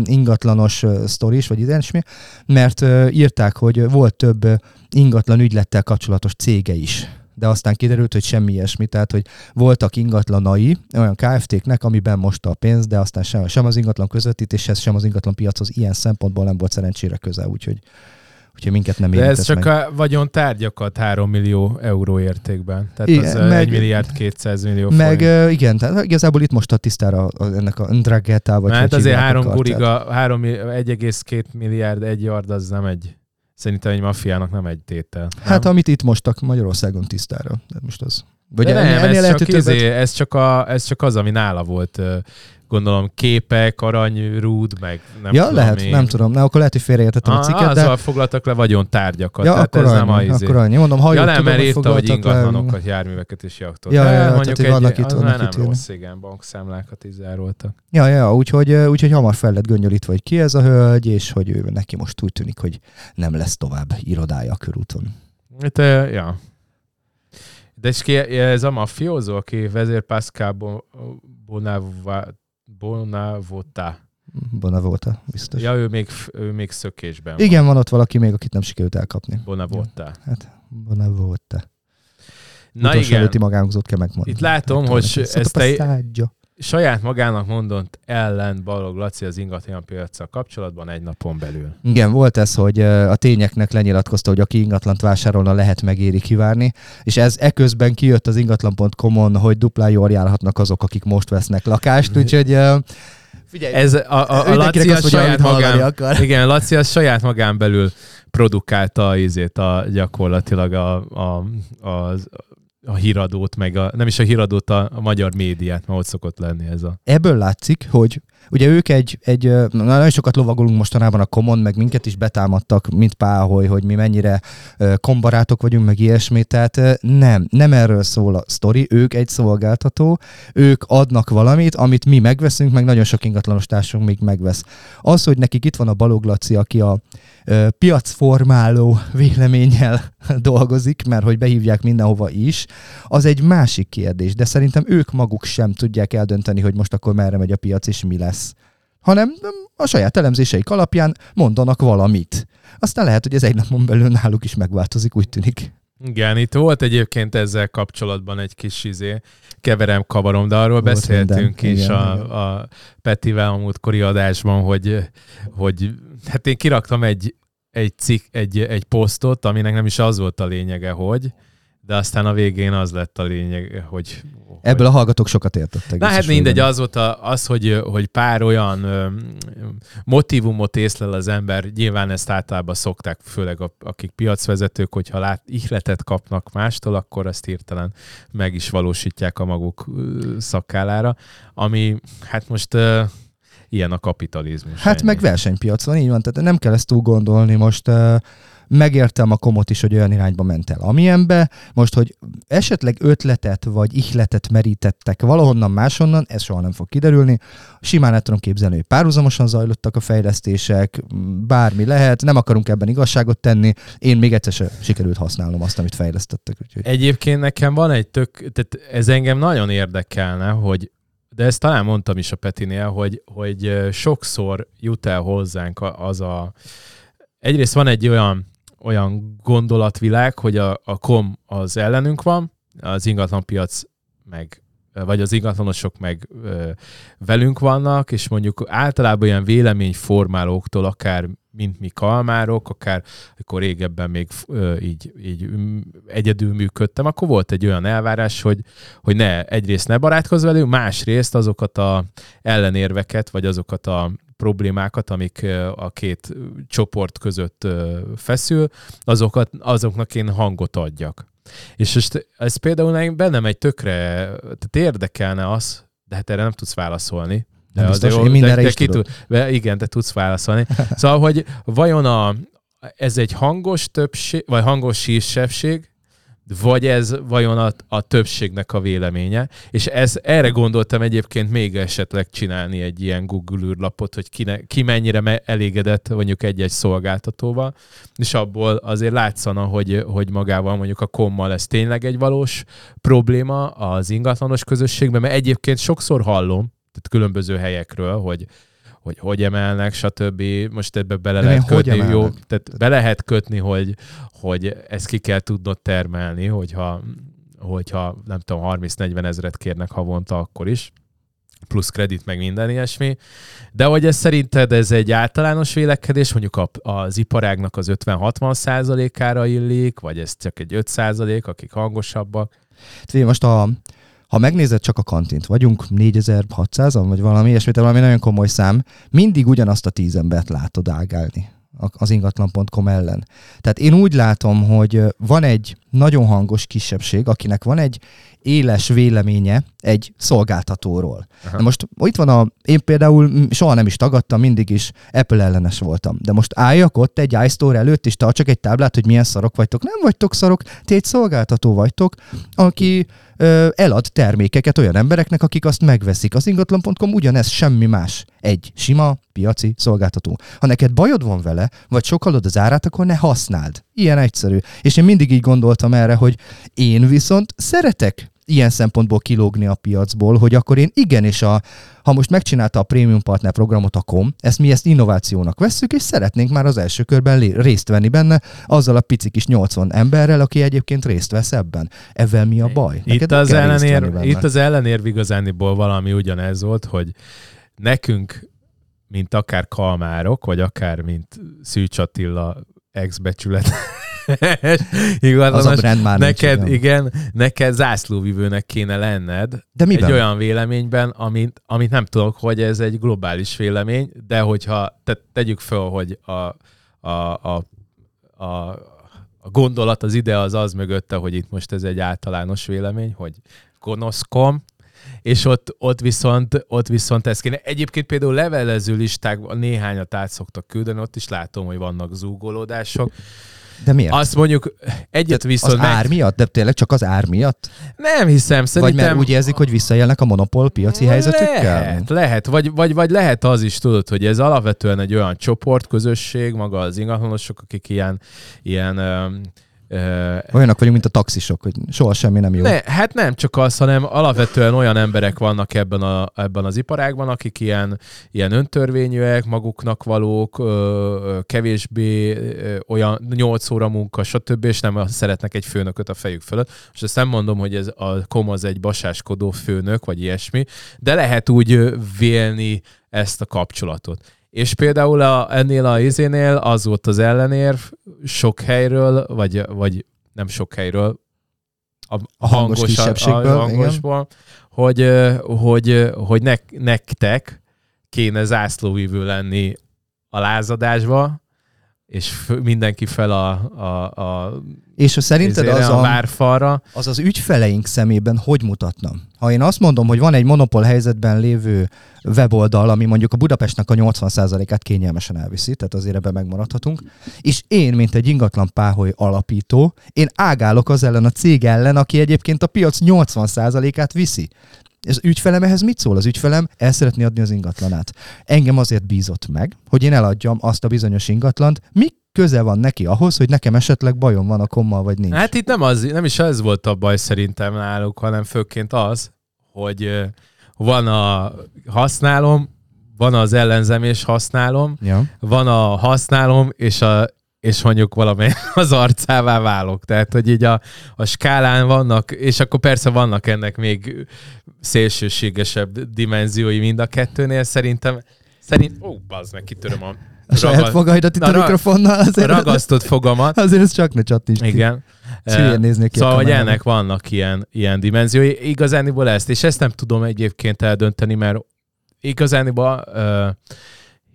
ingatlanos sztori is, vagy ilyesmi, mert írták, hogy volt több ingatlan ügylettel kapcsolatos cége is de aztán kiderült, hogy semmi ilyesmi, tehát hogy voltak ingatlanai olyan KFT-knek, amiben mosta a pénz, de aztán sem, sem az ingatlan közvetítéshez, sem az ingatlan piachoz ilyen szempontból nem volt szerencsére köze, úgyhogy, úgyhogy minket nem De érintett ez csak meg. a vagyon tárgyakat 3 millió euró értékben. Tehát Igen, az meg- meg, 1 milliárd 200 millió Meg forint. igen, tehát igazából itt most a tisztára ennek a Ndrageta, vagy Mert hogy azért három guriga, három, 1,2 milliárd egy yard, az nem egy, szerintem egy maffiának nem egy tétel. Hát nem? amit itt mostak Magyarországon tisztára. De most az. Vagy De ennél- nem, ennél ez csak, izé, ez, csak a, ez csak az, ami nála volt. Gondolom képek, arany, rúd, meg nem ja, tudom lehet, én. nem tudom. Na, akkor lehet, hogy félreértettem a Ah, cikket, de... azzal foglaltak le vagyon tárgyakat. Ja, tehát akkor ez annyi, nem a izé. akkor annyi. Mondom, hajót Ja nem, tudom, mert írta, hogy foglaltak le. ingatlanokat, járműveket és jachtot. Ja, De ja, ja, mondjuk tehát, hogy vannak egy, itt- az vannak itt nem ilyenek. rossz, igen, bankszámlákat is zároltak. Ja, ja, úgyhogy, úgyhogy hamar fel lett göngyölítve, hogy ki ez a hölgy, és hogy ő neki most úgy tűnik, hogy nem lesz tovább irodája a körúton. Hát, ja. De és ki, ez a mafiózó, aki vezér Pascal Bo- Bonava- Bonavota. Biztos. Ja, ő még, ő még szökésben van. Igen, van ott valaki még, akit nem sikerült elkapni. Bonavota. Hát, Bonavota. Na Utolsó igen, előtti magánhangzót kell megmondani. Itt látom, hogy Szóval ezt a te-. Saját magának mondott ellen Balog Laci az ingatlan piacsal kapcsolatban egy napon belül. Igen, volt ez, hogy a tényeknek lenyilatkozta, hogy aki ingatlant vásárolna, lehet megéri kivárni, és ez eközben kijött az ingatlan.com-on, hogy duplájól járhatnak azok, akik most vesznek lakást, úgyhogy ö, figyelj, Ez a, a, a Laci azt az saját magán, akar. igen, Laci az saját magán belül produkálta a, izét, a, gyakorlatilag a, a, a, a híradót, meg a, nem is a híradót, a, a magyar médiát, mert ott szokott lenni ez a... ebből látszik, hogy ugye ők egy, egy nagyon sokat lovagolunk mostanában a komon, meg minket is betámadtak, mint páholy, hogy mi mennyire kombarátok vagyunk, meg ilyesmi, tehát nem, nem erről szól a sztori, ők egy szolgáltató, ők adnak valamit, amit mi megveszünk, meg nagyon sok ingatlanos társunk még megvesz. Az, hogy nekik itt van a Balog Laci, aki a piacformáló véleménnyel dolgozik, mert hogy behívják mindenhova is, az egy másik kérdés, de szerintem ők maguk sem tudják eldönteni, hogy most akkor merre megy a piac és mi lesz. Hanem mm, a saját elemzéseik alapján mondanak valamit. Aztán lehet, hogy ez egy napon belül náluk is megváltozik, úgy tűnik. Igen, itt volt egyébként ezzel kapcsolatban egy kis izé, keverem, kavarom, de arról Volt beszéltünk minden, is igen, a, igen. a Petivel a múltkori adásban, hogy, hogy hát én kiraktam egy, egy, cikk, egy, egy posztot, aminek nem is az volt a lényege, hogy, de aztán a végén az lett a lényeg, hogy... Ebből a hallgatók sokat értettek. Na hát mindegy, az volt a, az, hogy, hogy pár olyan ö, motivumot észlel az ember, nyilván ezt általában szokták, főleg a, akik piacvezetők, hogyha lát, ihletet kapnak mástól, akkor ezt hirtelen meg is valósítják a maguk szakállára, ami hát most ö, ilyen a kapitalizmus. Hát ennyi. meg versenypiacon, így van, tehát nem kell ezt túl gondolni. Most uh, megértem a komot is, hogy olyan irányba ment el, amilyenbe. Most, hogy esetleg ötletet vagy ihletet merítettek valahonnan máshonnan, ez soha nem fog kiderülni. Simán el tudom képzelni, hogy párhuzamosan zajlottak a fejlesztések, bármi lehet, nem akarunk ebben igazságot tenni. Én még egyszer se sikerült használnom azt, amit fejlesztettek. Úgyhogy... Egyébként nekem van egy tök, tehát ez engem nagyon érdekelne, hogy de ezt talán mondtam is a Petinél, hogy, hogy sokszor jut el hozzánk az a... Egyrészt van egy olyan olyan gondolatvilág, hogy a, a kom az ellenünk van, az ingatlanpiac meg vagy az ingatlanosok meg ö, velünk vannak, és mondjuk általában olyan véleményformálóktól, akár mint mi kalmárok, akár akkor régebben még ö, így, így egyedül működtem, akkor volt egy olyan elvárás, hogy, hogy ne, egyrészt ne barátkozz velük, másrészt azokat a ellenérveket, vagy azokat a problémákat, amik a két csoport között feszül, azokat, azoknak én hangot adjak. És most ez például bennem egy tökre, tehát érdekelne az, de hát erre nem tudsz válaszolni. De biztos, én mindenre de, de is tudod. Tud, igen, te tudsz válaszolni. Szóval, hogy vajon a, ez egy hangos többség, vagy hangos sírsebség, vagy ez vajon a, a többségnek a véleménye. És ez, erre gondoltam egyébként még esetleg csinálni egy ilyen Google űrlapot, hogy ki, ne, ki mennyire elégedett mondjuk egy-egy szolgáltatóval, és abból azért látszana, hogy, hogy magával mondjuk a kommal ez tényleg egy valós probléma az ingatlanos közösségben, mert egyébként sokszor hallom, tehát különböző helyekről, hogy, hogy hogy emelnek, stb. Most ebbe bele De lehet kötni, jó, tehát be lehet kötni, hogy, hogy ezt ki kell tudnod termelni, hogyha, hogyha nem tudom, 30-40 ezeret kérnek havonta, akkor is plusz kredit, meg minden ilyesmi. De hogy ez szerinted ez egy általános vélekedés, mondjuk a, az iparágnak az 50-60 százalékára illik, vagy ez csak egy 5 százalék, akik hangosabbak? Most a, ha megnézed csak a kantint, vagyunk 4600-an, vagy valami ilyesmit, valami nagyon komoly szám, mindig ugyanazt a tíz embert látod ágálni az ingatlan.com ellen. Tehát én úgy látom, hogy van egy nagyon hangos kisebbség, akinek van egy éles véleménye egy szolgáltatóról. Aha. De most itt van a, én például soha nem is tagadtam, mindig is Apple ellenes voltam. De most álljak ott egy iStore előtt, és tartsak egy táblát, hogy milyen szarok vagytok. Nem vagytok szarok, ti egy szolgáltató vagytok, aki elad termékeket olyan embereknek, akik azt megveszik. Az ingatlan.com ugyanez, semmi más. Egy sima piaci szolgáltató. Ha neked bajod van vele, vagy sokalod az árát, akkor ne használd. Ilyen egyszerű. És én mindig így gondoltam erre, hogy én viszont szeretek ilyen szempontból kilógni a piacból, hogy akkor én igenis a, ha most megcsinálta a Premium Partner programot a KOM, ezt mi ezt innovációnak vesszük, és szeretnénk már az első körben részt venni benne, azzal a pici kis 80 emberrel, aki egyébként részt vesz ebben. Ezzel mi a baj? itt az, ellenér, itt az ellenérv igazániból valami ugyanez volt, hogy nekünk, mint akár kalmárok, vagy akár mint Szűcs Attila ex-becsület Igaz, az a brand már neked, nincs, igen, neked zászlóvivőnek kéne lenned de miben? egy olyan véleményben, amit, amit nem tudok, hogy ez egy globális vélemény, de hogyha te, tegyük föl, hogy a, a, a, a, a gondolat, az ide az az mögötte, hogy itt most ez egy általános vélemény, hogy gonoszkom, és ott, ott, viszont, ott viszont ez kéne. Egyébként például levelező listák néhányat át szoktak küldeni, ott is látom, hogy vannak zúgolódások. De miért? Azt mondjuk egyet viszont... Az meg... ár miatt? De tényleg csak az ár miatt? Nem hiszem, szerintem... Vagy mert úgy érzik, hogy visszaélnek a monopól piaci helyzetükkel? Lehet, lehet. Vagy, vagy, vagy lehet az is, tudod, hogy ez alapvetően egy olyan csoport, közösség, maga az ingatlanosok, akik ilyen, ilyen Olyanok vagyunk, mint a taxisok, hogy soha semmi nem jó. Ne, hát nem csak az, hanem alapvetően olyan emberek vannak ebben, a, ebben az iparágban, akik ilyen, ilyen öntörvényűek, maguknak valók, kevésbé olyan 8 óra munka, stb., és nem szeretnek egy főnököt a fejük fölött. És ezt nem mondom, hogy ez a kom az egy basáskodó főnök, vagy ilyesmi, de lehet úgy vélni ezt a kapcsolatot. És például a, ennél a izénél az volt az ellenérv sok helyről, vagy, vagy nem sok helyről, a, a hangos, hangos kisebbségből, a hangosból, hogy, hogy, hogy ne, nektek kéne zászlóvívő lenni a lázadásba, és mindenki fel a, a, a, És hogy szerinted az a a, várfalra. az az ügyfeleink szemében hogy mutatna? Ha én azt mondom, hogy van egy monopól helyzetben lévő weboldal, ami mondjuk a Budapestnek a 80%-át kényelmesen elviszi, tehát azért ebben megmaradhatunk, és én, mint egy ingatlan páholy alapító, én ágálok az ellen a cég ellen, aki egyébként a piac 80%-át viszi. Ez ügyfelem ehhez mit szól? Az ügyfelem el szeretné adni az ingatlanát. Engem azért bízott meg, hogy én eladjam azt a bizonyos ingatlant. Mi köze van neki ahhoz, hogy nekem esetleg bajom van a kommal, vagy nincs? Hát itt nem, az, nem is ez volt a baj szerintem náluk, hanem főként az, hogy van a használom, van az ellenzem és használom, Ja. van a használom, és a és mondjuk valamely az arcává válok. Tehát, hogy így a, a skálán vannak, és akkor persze vannak ennek még szélsőségesebb dimenziói mind a kettőnél. Szerintem, szerint, ó, bazd meg, kitöröm a, A saját ragad- fogaidat itt Na, a mikrofonnal, a azért, ragasztott fogamat. azért ez csak ne csattints ki. Igen. Eh, néznék ki a Szóval, hogy ennek vannak ilyen, ilyen dimenziói. Igazániból ezt, és ezt nem tudom egyébként eldönteni, mert igazániból, uh,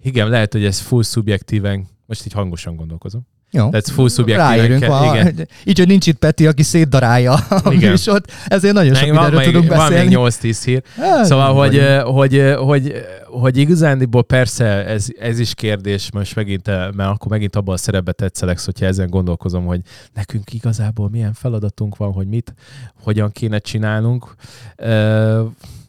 igen, lehet, hogy ez full szubjektíven, most így hangosan gondolkozom. Jó. Tehát full kell, van, igen. így, hogy nincs itt Peti, aki szétdarálja a Igen. műsort, ezért nagyon sok van, mindenről még, tudunk van még beszélni. 8-10 hír. Hát, Szóval, hogy, eh, hogy, eh, hogy, hogy igazándiból persze ez, ez is kérdés, most megint, eh, mert akkor megint abban a szerepbe tetszelek, hogyha ezen gondolkozom, hogy nekünk igazából milyen feladatunk van, hogy mit, hogyan kéne csinálnunk. Uh,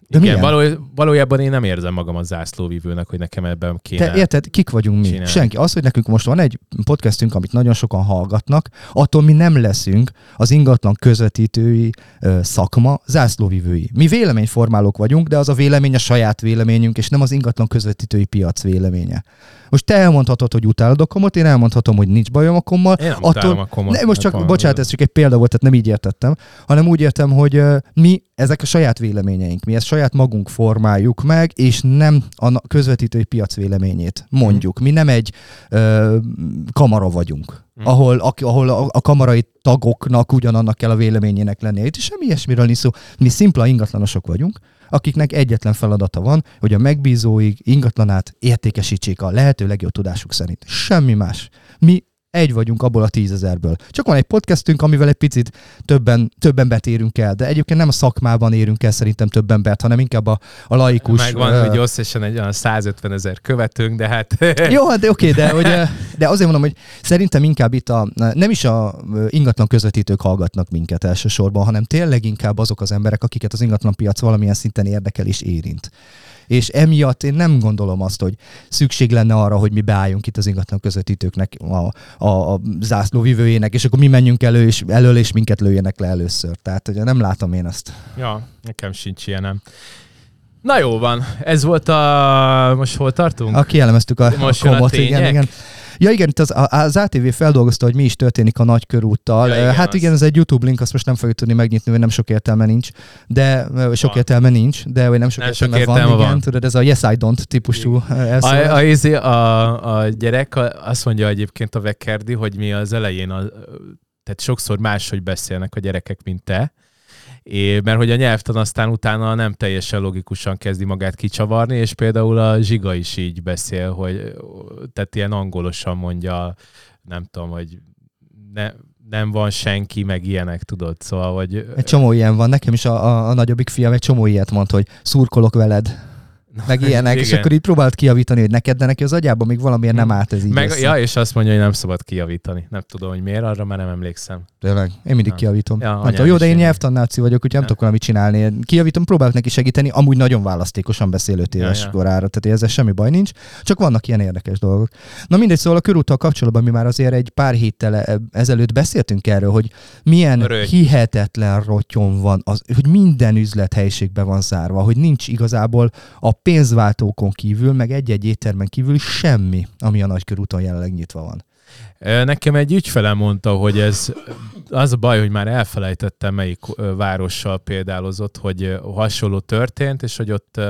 De igen, való, valójában én nem érzem magam a zászlóvivőnek, hogy nekem ebben kéne. Te érted, kik vagyunk mi? csinálni. Senki. Az, hogy nekünk most van egy podcastünk, amit nagyon sokan hallgatnak, attól mi nem leszünk az ingatlan közvetítői ö, szakma zászlóvivői. Mi véleményformálók vagyunk, de az a vélemény a saját véleményünk, és nem az ingatlan közvetítői piac véleménye. Most te elmondhatod, hogy utálod a komot, én elmondhatom, hogy nincs bajom a kommal. Én nem utálom a komot. Ne, most csak, van- bocsánat, ez csak egy példa volt, tehát nem így értettem, hanem úgy értem, hogy mi, ezek a saját véleményeink, mi ezt saját magunk formáljuk meg, és nem a közvetítői piac véleményét mondjuk. Mi nem egy ö, kamara vagyunk, Mhm. ahol, a, ahol a, a kamarai tagoknak ugyanannak kell a véleményének lennie. Itt semmi ilyesmiről nincs szó. Mi szimpla ingatlanosok vagyunk, akiknek egyetlen feladata van, hogy a megbízóig ingatlanát értékesítsék a lehető legjobb tudásuk szerint. Semmi más. Mi egy vagyunk abból a tízezerből. Csak van egy podcastünk, amivel egy picit többen, több embert érünk el, de egyébként nem a szakmában érünk el szerintem több embert, hanem inkább a, a laikus... Megvan, ö, hogy összesen egy olyan 150 ezer követőnk, de hát... jó, hát de oké, de, hogy, de azért mondom, hogy szerintem inkább itt a, nem is a ingatlan közvetítők hallgatnak minket elsősorban, hanem tényleg inkább azok az emberek, akiket az ingatlan piac valamilyen szinten érdekel és érint. És emiatt én nem gondolom azt, hogy szükség lenne arra, hogy mi beálljunk itt az ingatlan közvetítőknek a, a, a zászlóvivőjének, és akkor mi menjünk elő, és elől, és minket lőjenek le először. Tehát ugye nem látom én azt. Ja, nekem sincs ilyenem. Na jó van, ez volt a... Most hol tartunk? A kielemeztük a, Most a komot, igen, igen. Ja igen, itt az, az ATV feldolgozta, hogy mi is történik a nagykörúttal. Ja, Ja, igen, hát az- igen, ez egy YouTube link, azt most nem fogjuk tudni megnyitni, mert nem sok értelme nincs. De sok Van. értelme nincs, de vagy nem sok Nem sok értelme, van, értelme igen. van. Tudod, ez a yes I don't típusú elszólás. A, a, izé, a, a gyerek a- azt mondja egyébként a Vekerdi, hogy mi az elején, a, tehát sokszor máshogy beszélnek a gyerekek, mint te, É, mert hogy a nyelvtan aztán utána nem teljesen logikusan kezdi magát kicsavarni, és például a Zsiga is így beszél, hogy tehát ilyen angolosan mondja, nem tudom, hogy ne, nem van senki, meg ilyenek, tudod, szóval, hogy Egy csomó ilyen van. Nekem is a, a, a nagyobbik fiam egy csomó ilyet mond, hogy szurkolok veled. Meg ilyenek, és Igen. akkor így próbált kijavítani, hogy neked, de neki az agyában még valamiért nem állt ez így meg, össze. ja, és azt mondja, hogy nem szabad kijavítani. Nem tudom, hogy miért, arra már nem emlékszem. Tényleg, én mindig Ja. kijavítom. Ja, mondtam, jó, de én nyelvtannáci vagyok, úgyhogy nem Ja. tudok valamit csinálni. Kijavítom, próbálok neki segíteni, amúgy nagyon választékosan beszél öt Ja, éves ja. korára, tehát ezzel semmi baj nincs, csak vannak ilyen érdekes dolgok. Na mindegy, szóval a körúttal kapcsolatban mi már azért egy pár héttel e- ezelőtt beszéltünk erről, hogy milyen Rögy. hihetetlen rotyon van, az, hogy minden üzlethelyiségben van zárva, hogy nincs igazából a pénzváltókon kívül, meg egy-egy éttermen kívül semmi, ami a nagykörúton jelenleg nyitva van. Nekem egy ügyfelem mondta, hogy ez az a baj, hogy már elfelejtettem, melyik várossal példálozott, hogy hasonló történt, és hogy ott,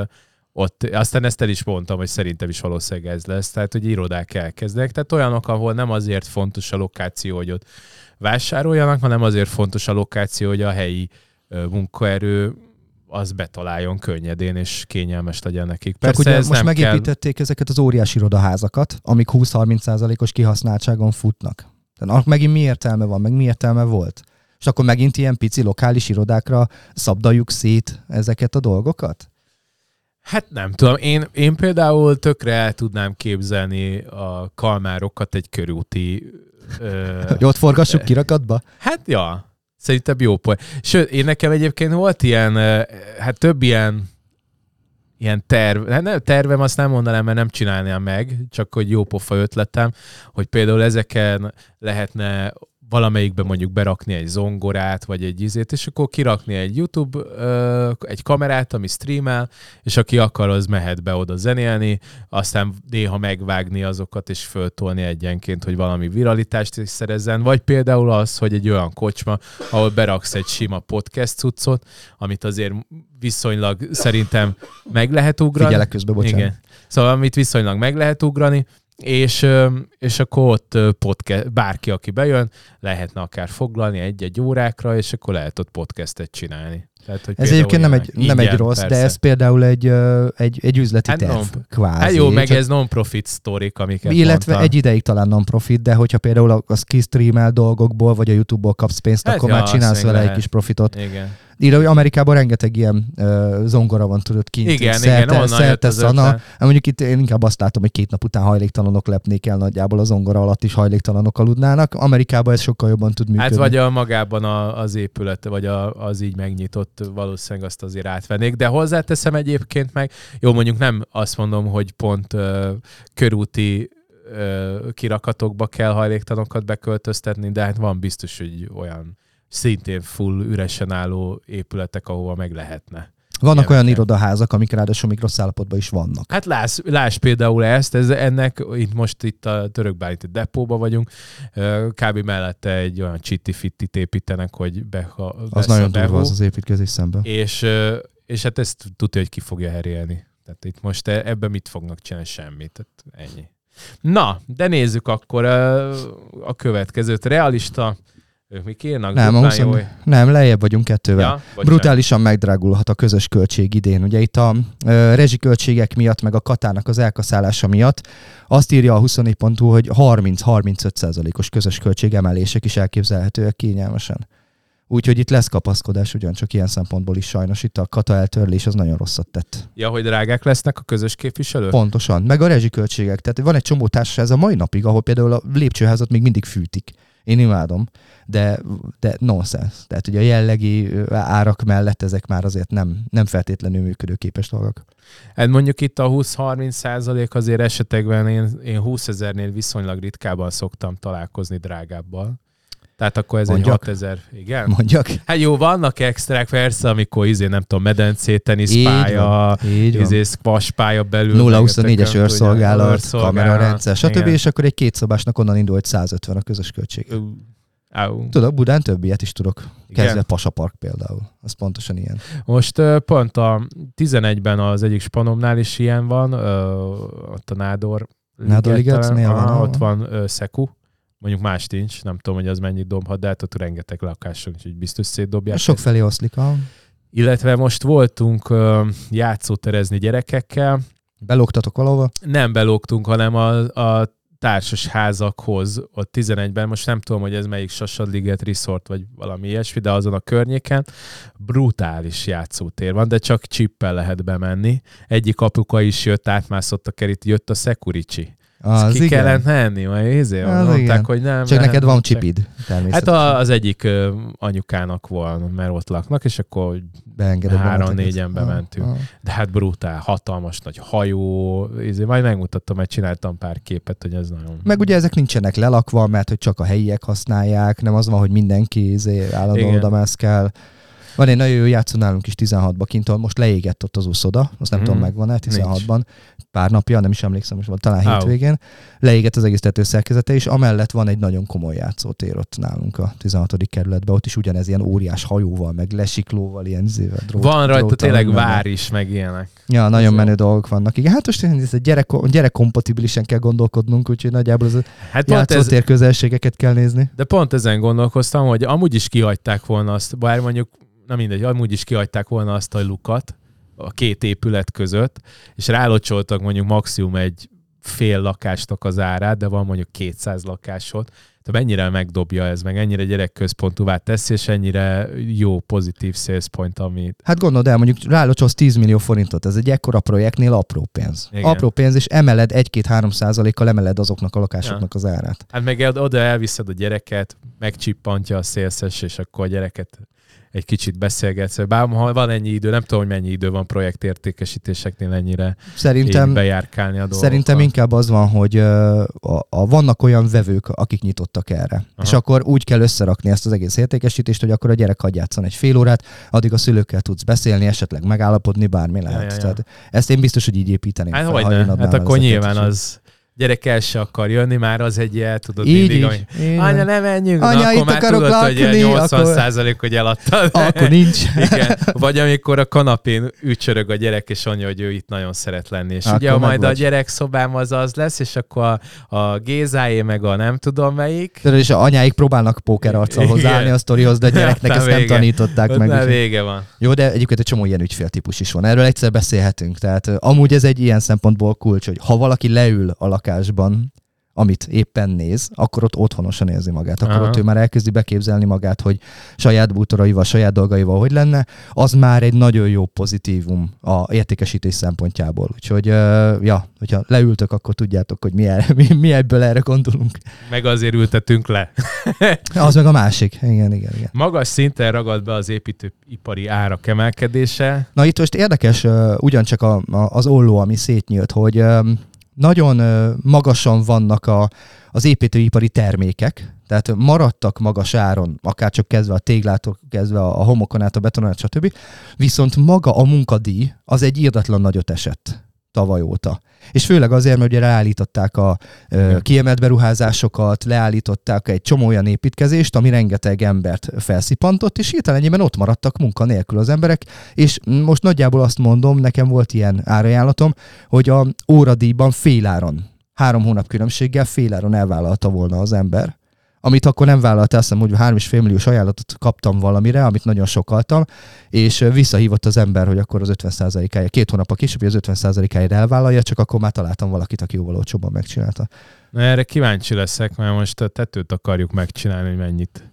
ott, aztán ezt el is mondtam, hogy szerintem is valószínűleg ez lesz, tehát hogy irodák elkezdenek, tehát olyanok, ahol nem azért fontos a lokáció, hogy ott vásároljanak, hanem azért fontos a lokáció, hogy a helyi munkaerő az betaláljon könnyedén, és kényelmes legyen nekik. Csak Persze ugye ez most nem kell... megépítették ezeket az óriási irodaházakat, amik 20-30%-os kihasználtságon futnak. Tehát annak megint mi értelme van, meg mi értelme volt? És akkor megint ilyen pici lokális irodákra szabdaljuk szét ezeket a dolgokat? Hát nem tudom, én, én például tökre el tudnám képzelni a kalmárokat egy körúti... Ö, Hogy ott forgassuk kirakatba? hát ja, szerintem jó poén. Sőt, én nekem egyébként volt ilyen, hát több ilyen ilyen terv, hát nem, tervem azt nem mondanám, mert nem csinálnám meg, csak hogy jó pofa ötletem, hogy például ezeken lehetne valamelyikben mondjuk berakni egy zongorát, vagy egy izét, és akkor kirakni egy YouTube, egy kamerát, ami streamel, és aki akar, az mehet be oda zenélni, aztán néha megvágni azokat, és föltolni egyenként, hogy valami viralitást is szerezzen, vagy például az, hogy egy olyan kocsma, ahol beraksz egy sima podcast cuccot, amit azért viszonylag szerintem meg lehet ugrani. Figyelek közben, bocsánat. Igen. Szóval amit viszonylag meg lehet ugrani, és, és akkor ott podcast, bárki, aki bejön, lehetne akár foglalni egy-egy órákra, és akkor lehet ott podcastet csinálni. Tehát, hogy Ez egyébként nem egy, nem egy rossz, persze. de ez például egy, egy, egy üzleti Hát terv, non- kvázi. Hát jó, meg Csak- ez non-profit sztorik, amiket Illetve mondtam. egy ideig talán non-profit, de hogyha például a- az kistreamel dolgokból, vagy a YouTube-ból kapsz pénzt, Hát akkor ja, már csinálsz vele egy lehet. kis profitot. Igen. Írja, hogy Amerikában rengeteg ilyen uh, zongora van, tudod, kint. Igen, szerte, igen, szerte szana. Hát Mondjuk itt én inkább azt látom, hogy két nap után hajléktalanok lepnék el nagyjából a zongora alatt is hajléktalanok aludnának. Amerikában ez sokkal jobban tud működni. Hát vagy a magában a, az épület, vagy a, az így megnyitott, valószínűleg azt azért átvennék. De hozzáteszem egyébként meg, jó mondjuk nem azt mondom, hogy pont uh, körúti kirakatokba kell hajléktalanokat beköltöztetni, de hát van biztos, hogy olyan szintén full üresen álló épületek, ahova meg lehetne. Vannak Ilyenek olyan irodaházak, amik ráadásul még rossz állapotban is vannak. Hát láss, láss például ezt, ez, ennek itt most itt a török bálinti depóba vagyunk, kb. mellette egy olyan csitti-fittit építenek, hogy be, ha, Az nagyon durva az az építkezés szemben. és, és hát ezt tudja, hogy ki fogja herélni. Tehát itt most e- ebben mit fognak csinálni? Semmit. Tehát ennyi. Na, de nézzük akkor a következőt. Realista, ők mi írnak? Nem, a Duplán 20, jó- nem, lejjebb vagyunk kettővel. Ja, bocsánat. Brutálisan megdrágulhat a közös költség idén. Ugye itt a ö, rezsiköltségek miatt, meg a katának az elkaszálása miatt azt írja a 24.hu, hogy 30-35%-os közös költségemelések is elképzelhetőek kényelmesen. Úgyhogy itt lesz kapaszkodás ugyancsak ilyen szempontból is sajnos. Itt a kata eltörlés az nagyon rosszat tett. Ja, hogy drágák lesznek a közös képviselők? Pontosan. Meg a rezsiköltségek. Tehát van egy csomó társaság ez a mai napig, ahol például a lépcsőházat még mindig fűtik. Én imádom, de, de nonsens. Tehát ugye a jellegi árak mellett ezek már azért nem, nem feltétlenül működőképes dolgok. Hát mondjuk itt a 20-30 százalék azért esetekben én, én 20 ezernél viszonylag ritkában szoktam találkozni drágábbal. Tehát akkor ez Mondjak? egy 6 ezer, igen? Mondjak. Hát jó, vannak extrák persze, amikor izé, nem tudom, medencé, teniszpálya, izé, squash pálya belül. 0-24-es rengeteg, őrszolgálat, őrszolgálat, kamerarendszer, stb. igen. És akkor egy kétszobásnak onnan indul, hogy 150 a közös költség. Au. Tudod, Budán több ilyet is tudok. Kezdve Pasa Park például. Az pontosan ilyen. Most pont a 11-ben az egyik spanomnál is ilyen van, ott a Nádor. Nádor van, Aha, ahol? Ott van ö, Szeku. Mondjuk más nincs, nem tudom, hogy az mennyit dobhat, de hát ott rengeteg lakásunk, úgyhogy biztos szétdobják. Sok felé oszlik. A... Illetve most voltunk ö, játszóterezni gyerekekkel, Beloktatok valahova? nem belógtunk, hanem a, a társas házakhoz, ott 11-ben, most nem tudom, hogy ez melyik Sasadliget Resort, vagy valami ilyesmi, de azon a környéken brutális játszótér van, de csak csippel lehet bemenni. Egyik apuka is jött, átmászott a kerít, jött a Security. Az ki igen. kellett menni, majd izé, mondták, igen. hogy nem. Csak nem, neked van csipid, Hát természetesen. a, az egyik ö, anyukának van, mert ott laknak, és akkor, Beengeded három, magadnak négyen ezt. bementünk. Ah, ah. de hát brutál, hatalmas nagy hajó, izé, majd megmutattam, mert csináltam pár képet, hogy ez nagyon... Meg ugye ezek nincsenek lelakva, mert hogy csak a helyiek használják, nem az van, hogy mindenki izé, állandóan oda mászkál. Van egy nagyon jó játszó nálunk is 16-ba kint, ahol most leégett ott az úszoda, azt nem Mhm. tudom megvan-e, 16-ban, pár napja, nem is emlékszem, most talán Au. hétvégén, leégett az egész tetőszerkezete, és amellett van egy nagyon komoly játszótér ott nálunk a 16. kerületben, ott is ugyanez ilyen óriás hajóval, meg lesiklóval, ilyen zével, drót, Van rajta dróttal, tényleg vár is, meg ilyenek. Ja, nagyon jó. menő dolgok vannak. Igen, hát most ez egy gyerek, gyerekkompatibilisen kell gondolkodnunk, úgyhogy nagyjából az a Hát pont ez, játszótér közelségeket kell nézni. de pont ezen gondolkoztam, hogy amúgy is kihagyták volna azt, bár mondjuk na mindegy, amúgy is kihagyták volna azt a lukat a két épület között, és rálocsoltak mondjuk maximum egy fél lakásnak az árát, de van mondjuk 200 lakásod, tehát mennyire megdobja ez, meg ennyire gyerekközpontúvá teszi, és ennyire jó, pozitív sales point, amit... Hát gondold el, mondjuk rálocsolsz 10 millió forintot, ez egy ekkora projektnél apró pénz. Igen. Apró pénz, és emeled 1-2-3 százalékkal emeled azoknak a lakásoknak az árát. Hát meg oda elviszed a gyereket, megcsippantja a szélszes, és akkor a gyereket egy kicsit beszélgetsz. Bár ha van ennyi idő, nem tudom, hogy mennyi idő van projektértékesítéseknél ennyire Szerintem, bejárkálni a dolgokat. Szerintem inkább az van, hogy a, a, vannak olyan vevők, akik nyitottak erre. Aha. És akkor úgy kell összerakni ezt az egész értékesítést, hogy akkor a gyerek hagy játszon egy fél órát, addig a szülőkkel tudsz beszélni, esetleg megállapodni, bármi lehet. ja, ja. Tehát ezt én biztos, hogy így építeném. Hát fel, ha én Hát akkor nyilván az gyerek el se akar jönni, már az egy ilyen, tudod, Így mindig, is. Így anya, ne menjünk, Anya, na, itt akkor már akarok tudod, hogy lakni, 80 akkor- százalék, hogy eladtad. Akkor nincs. Igen. Vagy amikor a kanapén ücsörög a gyerek, és anya, hogy ő itt nagyon szeret lenni. És Akkor ugye majd a vagy. gyerek szobám az az lesz, és akkor a, a Gézáé meg a nem tudom melyik. Tudod, és a anyáik próbálnak pókerarccal Igen. hozzáállni a sztorihoz, de a gyereknek Aztán ezt nem vége. tanították Ott meg. úgyhogy- vége van. Jó, de egyébként egy csomó ilyen ügyféltípus is van. Erről egyszer beszélhetünk. Tehát amúgy ez egy ilyen szempontból kulcs, hogy ha valaki leül a lakásban, amit éppen néz, akkor ott otthonosan érzi magát. Akkor Aha. ott ő már elkezdi beképzelni magát, hogy saját bútoraival, saját dolgaival hogy lenne. Az már egy nagyon jó pozitívum a értékesítés szempontjából. Úgyhogy, ja, hogyha leültök, akkor tudjátok, hogy mi, erre, mi, mi ebből erre gondolunk. Meg azért ültetünk le. Az meg a másik. Igen, igen, igen. Magas szinten ragad be az építőipari árak emelkedése. Na itt most érdekes ugyancsak a, a, az olló, ami szétnyílt, hogy nagyon magasan vannak a, az építőipari termékek, tehát maradtak magas áron, akár csak kezdve a téglától, kezdve a homokon át, a betonon stb. Viszont maga a munkadíj az egy írdatlan nagyot esett tavaly óta. És főleg azért, mert ugye leállították a ö, kiemelt beruházásokat, leállították egy csomó olyan építkezést, ami rengeteg embert felszipantott, és hirtelen ennyiben ott maradtak munkanélkül az emberek, és most nagyjából azt mondom, nekem volt ilyen árajánlatom, hogy a óradíjban féláron, három hónap különbséggel féláron elvállalta volna az ember, amit akkor nem vállalta, azt hiszem, hogy 3,5 milliós ajánlatot kaptam valamire, amit nagyon sokaltam, és visszahívott az ember, hogy akkor az 50%-áért, két hónap a később, hogy az 50%-áért elvállalja, csak akkor már találtam valakit, aki jóval olcsóbban megcsinálta. Na erre kíváncsi leszek, mert most a tetőt akarjuk megcsinálni, hogy mennyit.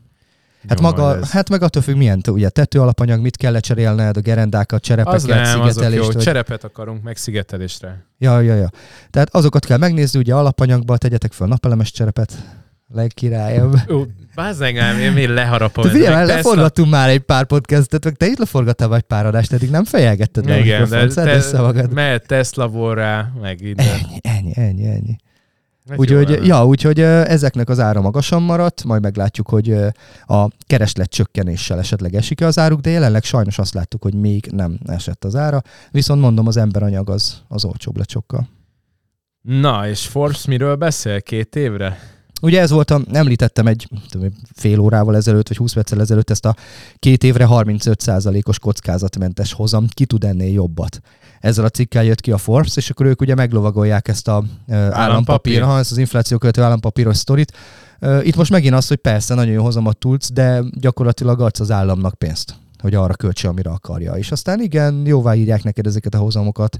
Hát, maga, ez. hát meg attól függ, milyen ugye tető alapanyag, mit kell lecserélned, a gerendákat, az cserepeket, nem, azok jó, szigetelést. vagy- cserepet akarunk, meg szigetelésre. Ja, ja, ja. Tehát azokat kell megnézni, ugye alapanyagba tegyetek fel napelemes cserepet, legkirályabb. Ó, bázd engem, én még leharapom. Figyelj, leforgattunk már egy pár podcastet, meg te is leforgattál vagy pár adást, eddig nem fejelgetted a Igen, de össze magad. mehet Tesla borrá, meg minden. Ennyi, ennyi, ennyi, ennyi. Úgyhogy, ja, úgyhogy ezeknek az ára magasan maradt, majd meglátjuk, hogy a kereslet csökkenéssel esetleg esik az áruk, de jelenleg sajnos azt láttuk, hogy még nem esett az ára, viszont mondom, az emberanyag az, az olcsóbb lett sokkal. Na, és Forbes miről beszél két évre? Ugye ez volt, a, említettem egy tudom, fél órával ezelőtt, vagy 20 perccel ezelőtt ezt a két évre 35%-os kockázatmentes hozam, ki tud ennél jobbat. Ezzel a cikkel jött ki a Forbes, és akkor ők ugye meglovagolják ezt a ö, állampapír, ha, ezt az infláció követő állampapíros sztorit. Ö, Itt most megint az, hogy persze nagyon jó hozamat tudsz, de gyakorlatilag adsz az államnak pénzt, hogy arra költse, amire akarja. És aztán igen, jóvá írják neked ezeket a hozamokat,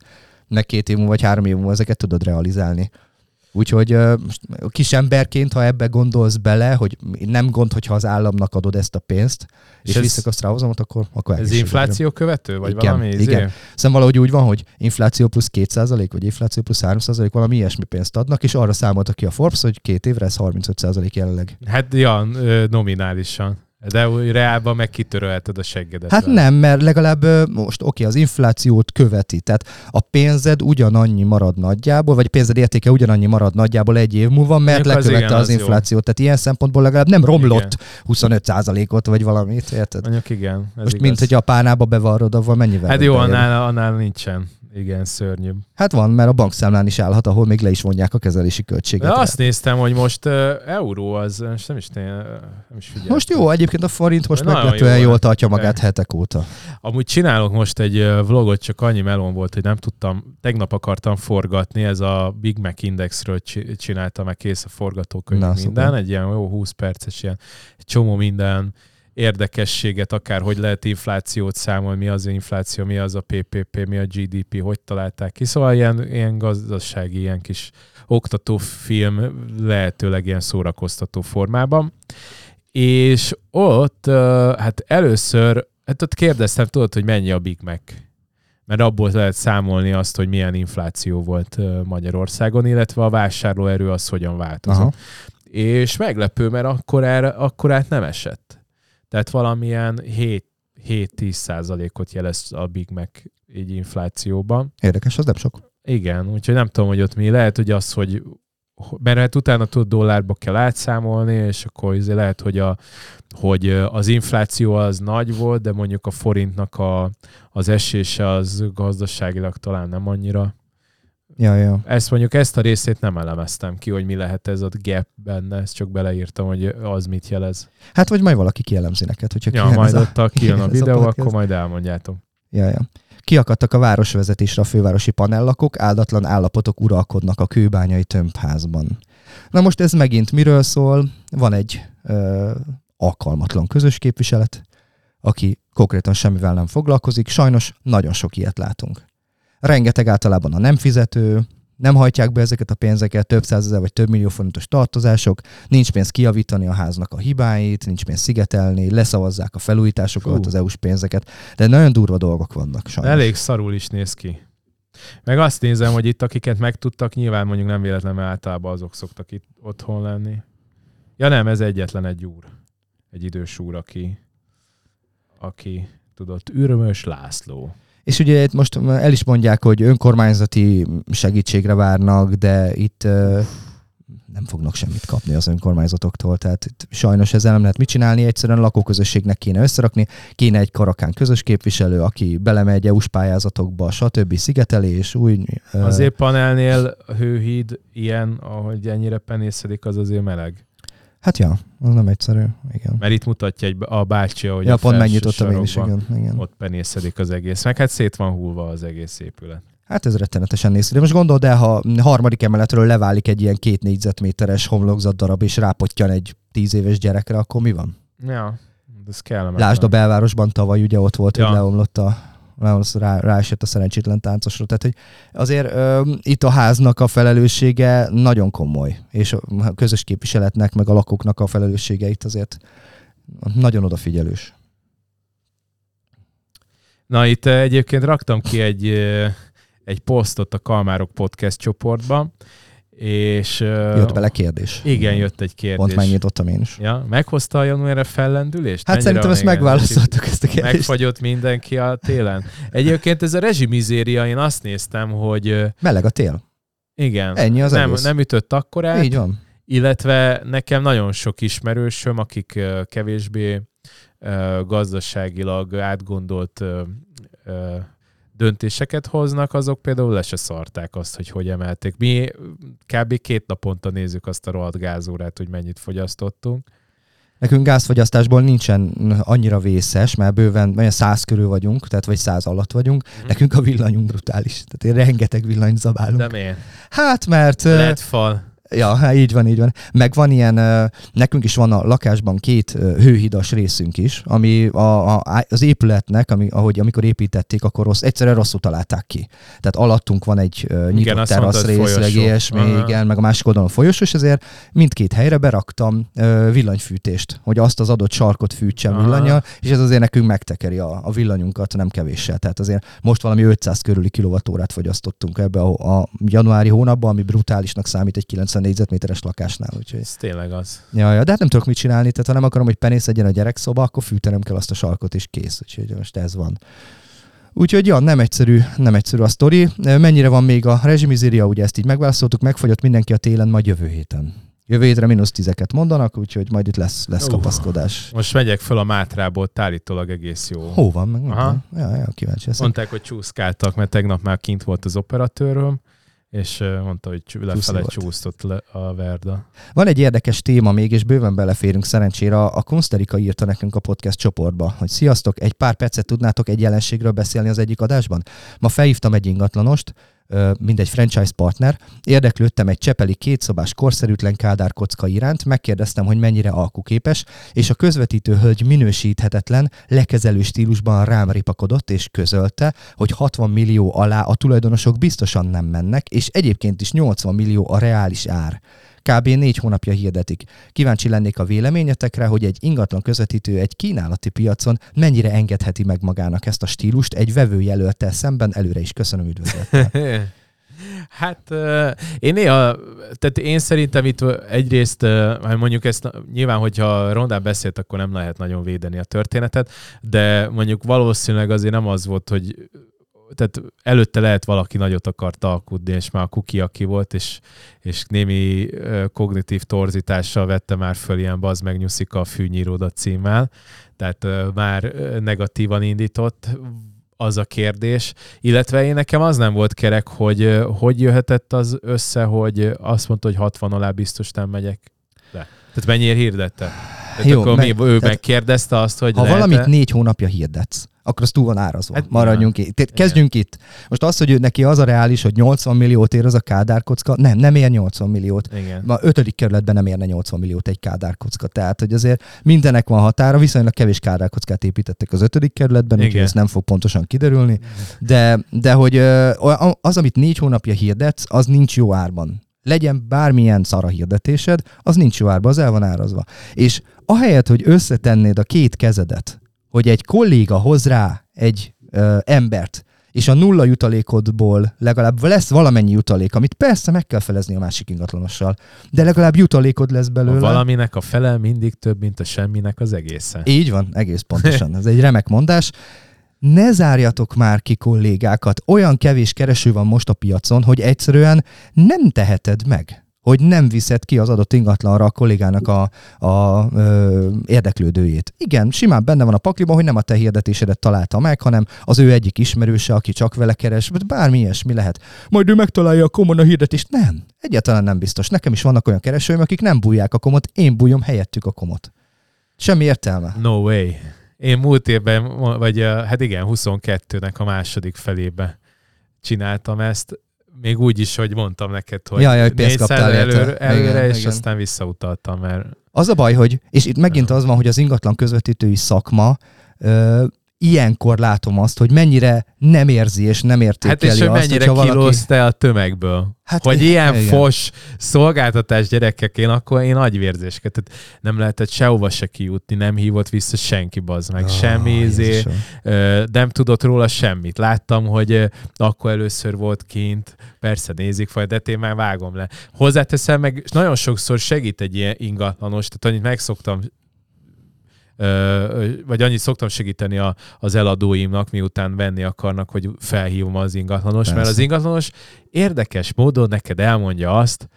meg két év múlva vagy három év múlva ezeket tudod realizálni. Úgyhogy most kis emberként, ha ebbe gondolsz bele, hogy nem gond, hogyha az államnak adod ezt a pénzt, és, És ez- visszakaszt rá hozamot, akkor, akkor Ez infláció követő? Vagy Igen, valami? igen. izé? Szóval valahogy úgy van, hogy infláció plusz 2%, vagy infláció plusz 3%, valami ilyesmi pénzt adnak, és arra számolta ki a Forbes, hogy két évre ez 35% jelenleg. Hát ja, nominálisan. De úgy reálban meg kitörölheted a seggedet. Hát vele. nem, mert legalább most oké, az inflációt követi, tehát a pénzed ugyanannyi marad nagyjából, vagy a pénzed értéke ugyanannyi marad nagyjából egy év múlva, mert az lekövette igen, az, az jó. inflációt. Tehát ilyen szempontból legalább nem romlott Igen. 25%-ot, vagy valamit, érted? Mondjuk igen. Ez Most igaz. mint, hogy a pánába bevarrod, avval mennyivel Hát jó, annál, annál nincsen. Igen, szörnyű. Hát van, mert a bankszámlán is állhat, ahol még le is vonják a kezelési költséget. De azt néztem, hogy most uh, euró az, most nem is, nem is figyeltem. Most jó, egyébként a forint most meglepően jó jól tartja magát hetek óta. Amúgy csinálok most egy vlogot, csak annyi melón volt, hogy nem tudtam, tegnap akartam forgatni, ez a Big Mac Indexről csi- csináltam, meg kész a forgatókönyv Na, minden, szuper. egy ilyen jó 20 perces ilyen, csomó minden, érdekességet, akár hogy lehet inflációt számolni, mi az infláció, mi az a PPP, mi a GDP, hogy találták ki. Szóval ilyen, ilyen gazdasági, ilyen kis oktatófilm lehetőleg ilyen szórakoztató formában. És ott, hát először, hát ott kérdeztem, tudod, hogy mennyi a Big Mac? Mert abból lehet számolni azt, hogy milyen infláció volt Magyarországon, illetve a vásárlóerő az hogyan változott. Aha. És meglepő, mert akkor, erre, akkor át nem esett. Tehát valamilyen 7-10 százalékot jelez a Big Mac így inflációban. Érdekes, az nem sok. Igen, úgyhogy nem tudom, hogy ott mi. Lehet, hogy az, hogy mert hát utána tud dollárba kell átszámolni, és akkor azért lehet, hogy, a, hogy az infláció az nagy volt, de mondjuk a forintnak a, az esése az gazdaságilag talán nem annyira. Ja, ja. Ezt mondjuk ezt a részét nem elemeztem ki, hogy mi lehet ez a gap benne, ezt csak beleírtam, hogy az mit jelez. Hát vagy majd valaki kielemzi neked, hogyha ja, majd ott a, kijön a videó, a akkor majd elmondjátok. Ja, ja. Kiakadtak a városvezetésre a fővárosi panellakok, áldatlan állapotok uralkodnak a kőbányai tömbházban. Na most ez megint miről szól? Van egy ö, alkalmatlan közös képviselet, aki konkrétan semmivel nem foglalkozik. Sajnos nagyon sok ilyet látunk. Rengeteg általában a nem fizető, nem hajtják be ezeket a pénzeket, több százezer vagy több millió forintos tartozások, nincs pénz kiavítani a háznak a hibáit, nincs pénz szigetelni, leszavazzák a felújításokat, Hú. az EU-s pénzeket, de nagyon durva dolgok vannak sajnos. Elég szarul is néz ki. Meg azt nézem, hogy itt akiket megtudtak, nyilván mondjuk nem véletlenül általában azok szoktak itt otthon lenni. Ja nem, ez egyetlen egy úr. Egy idős úr, aki, aki tudott, Ürömös László. És ugye itt most el is mondják, hogy önkormányzati segítségre várnak, de itt nem fognak semmit kapni az önkormányzatoktól. Tehát itt sajnos ezzel nem lehet mit csinálni, egyszerűen lakóközösségnek kéne összerakni, kéne egy karakán közös képviselő, aki belemegy EU-s pályázatokba, stb. szigetelés, új... Azért panelnél hőhíd ilyen, ahogy ennyire penészedik, az azért meleg. Hát ja, az nem egyszerű, igen. Mert itt mutatja egy, a bácsi, hogy ja, a pont megnyitottam én is, igen, igen. Ott penészedik az egész, meg hát szét van húlva az egész épület. Hát ez rettenetesen néz ki. De most gondold el, ha harmadik emeletről leválik egy ilyen két négyzetméteres homlokzat darab, és rápottyan egy tíz éves gyerekre, akkor mi van? Ja, ez kell. Lásd a belvárosban tavaly, ugye ott volt, ja. hogy leomlott a rá, ráesett a szerencsétlen táncosra. Tehát, hogy azért ö, itt a háznak a felelőssége nagyon komoly, és a közös képviseletnek, meg a lakóknak a felelőssége itt azért nagyon odafigyelős. Na, itt egyébként raktam ki egy, egy posztot a Kalmárok podcast csoportban, és, jött bele kérdés. Igen, jött egy kérdés. Pont megnyitottam én is. Ja, meghozta a januárra fellendülést? Hát Mennyire szerintem ezt megválaszoltuk ezt a kérdést. Megfagyott mindenki a télen. Egyébként ez a rezsimizéria, én azt néztem, hogy... Meleg a tél. Igen. Ennyi az nem, egész. nem ütött akkorát. Így van. Illetve nekem nagyon sok ismerősöm, akik kevésbé gazdaságilag átgondolt döntéseket hoznak, azok például le se szarták azt, hogy hogy emelték. Mi kb. két naponta nézzük azt a rohadt gázórát, hogy mennyit fogyasztottunk. Nekünk gázfogyasztásból nincsen annyira vészes, mert bőven olyan száz körül vagyunk, tehát vagy száz alatt vagyunk. Mm. Nekünk a villanyunk brutális. Tehát én rengeteg villanyt zabálunk. De miért? Hát mert... Lett fal. Ja, hát így van, így van. Meg van ilyen, nekünk is van a lakásban két hőhidas részünk is, ami a, a, az épületnek, ami, ahogy amikor építették, akkor rossz, egyszerűen rosszul találták ki. Tehát alattunk van egy nyitott igen, terasz rész, meg ilyesmi, uh-huh. igen, meg a másik oldalon folyosó, és ezért mindkét helyre beraktam villanyfűtést, hogy azt az adott sarkot fűtsem uh-huh. villanyjal, és ez azért nekünk megtekeri a, a villanyunkat nem kevéssel. Tehát azért most valami 500 körüli kilovatórát fogyasztottunk ebbe a, a januári hónapban, ami brutálisnak számít egy 90 négyzetméteres lakásnál. Úgyhogy... Ez tényleg az. Ja, ja, de hát nem tudok mit csinálni, tehát ha nem akarom, hogy penészedjen a gyerekszoba, akkor fűtenem kell azt a sarkot, és kész. Úgyhogy most ez van. Úgyhogy ja, nem egyszerű, nem egyszerű a sztori. Mennyire van még a rezsimizéria, ugye ezt így megválaszoltuk, megfogyott mindenki a télen, majd jövő héten. Jövő hétre mínusz tizeket mondanak, úgyhogy majd itt lesz, lesz uh, kapaszkodás. Most megyek föl a Mátrából, állítólag egész jó. Hó van, meg Aha. Ja, ja, kíváncsi leszek. Mondták, hogy csúszkáltak, mert tegnap már kint volt az operatőröm, és mondta, hogy lefele csúsztott le a Verda. Van egy érdekes téma még, és bőven beleférünk szerencsére. A Kunsterika írta nekünk a podcast csoportba, hogy sziasztok, egy pár percet tudnátok egy jelenségről beszélni az egyik adásban? Ma felhívtam egy ingatlanost, mindegy franchise partner, érdeklődtem egy csepeli kétszobás korszerűtlen Kádár kocka iránt, megkérdeztem, hogy mennyire alkuképes, és a közvetítő hölgy minősíthetetlen, lekezelő stílusban rám ripakodott, és közölte, hogy 60 millió alá a tulajdonosok biztosan nem mennek, és egyébként is 80 millió a reális ár. Kb. négy hónapja hirdetik. Kíváncsi lennék a véleményetekre, hogy egy ingatlan közvetítő egy kínálati piacon mennyire engedheti meg magának ezt a stílust egy vevőjelöltel szemben. Előre is köszönöm üdvözlettel. Hát én néha, tehát én szerintem itt egyrészt, mondjuk ezt nyilván, hogyha Rondán beszélt, akkor nem lehet nagyon védeni a történetet, de mondjuk valószínűleg azért nem az volt, hogy tehát előtte lehet valaki nagyot akart alkudni, és már a kuki aki volt, és, és némi kognitív torzítással vette már föl ilyen bazd megnyuszik a fűnyíróda címmel, tehát már negatívan indított az a kérdés, illetve én nekem az nem volt kerek, hogy hogy jöhetett az össze, hogy azt mondta, hogy 60 alá biztos nem megyek le. Tehát mennyire hirdette? Tehát Jó, akkor meg, mi, ő megkérdezte azt, hogy Ha lehet valamit négy hónapja hirdetsz, akkor az túl van árazva. Hát Maradjunk itt. Tehát kezdjünk itt. Most az, hogy ő neki az a reális, hogy 80 milliót ér az a kádárkocka, nem, nem ér 80 milliót. Igen. Ma ötödik kerületben nem érne 80 milliót egy kádárkocka. Tehát, hogy azért mindenek van határa, viszonylag kevés kádárkockát építettek az ötödik kerületben, úgyhogy ez nem fog pontosan kiderülni. De, de hogy az, amit négy hónapja hirdetsz, az nincs jó árban legyen bármilyen szara hirdetésed, az nincs jó árba, az el van árazva. És ahelyett, hogy összetennéd a két kezedet, hogy egy kolléga hoz rá egy ö, embert, és a nulla jutalékodból legalább lesz valamennyi jutalék, amit persze meg kell felezni a másik ingatlanossal, de legalább jutalékod lesz belőle. A valaminek a fele mindig több, mint a semminek az egészen. Így van, egész pontosan. Ez egy remek mondás. Ne zárjatok már ki kollégákat. Olyan kevés kereső van most a piacon, hogy egyszerűen nem teheted meg hogy nem viszed ki az adott ingatlanra a kollégának a, a ö, érdeklődőjét. Igen, simán benne van a pakliban, hogy nem a te hirdetésedet találta meg, hanem az ő egyik ismerőse, aki csak vele keres, vagy bármi ilyesmi lehet. Majd ő megtalálja a komon a hirdetést. Nem, egyáltalán nem biztos. Nekem is vannak olyan keresőim, akik nem bújják a komot, én bújom helyettük a komot. Semmi értelme. No way. Én múlt évben, vagy hát igen, 22-nek a második felébe csináltam ezt még úgy is, hogy mondtam neked, hogy ja, ja, hogy pénzt kaptál előre, előre igen, és igen. aztán visszautaltam, mert... Az a baj, hogy, és itt megint az van, hogy az ingatlan közvetítői szakma ilyenkor látom azt, hogy mennyire nem érzi és nem értékeli Hát és hogy mennyire azt, kilózta valaki... a tömegből. Hát hogy ilyen igen. fos szolgáltatás gyerekek, én akkor én agyvérzésket. Tehát nem lehetett sehova se kijutni, nem hívott vissza senki, bazd meg, oh, semmi izé, nem tudott róla semmit. Láttam, hogy akkor először volt kint, persze nézik fel, de én már vágom le. Hozzáteszem meg, nagyon sokszor segít egy ilyen ingatlanos, tehát annyit megszoktam vagy annyit szoktam segíteni a, az eladóimnak, miután venni akarnak, hogy felhívom az ingatlanos, Persze. mert az ingatlanos érdekes módon neked elmondja azt,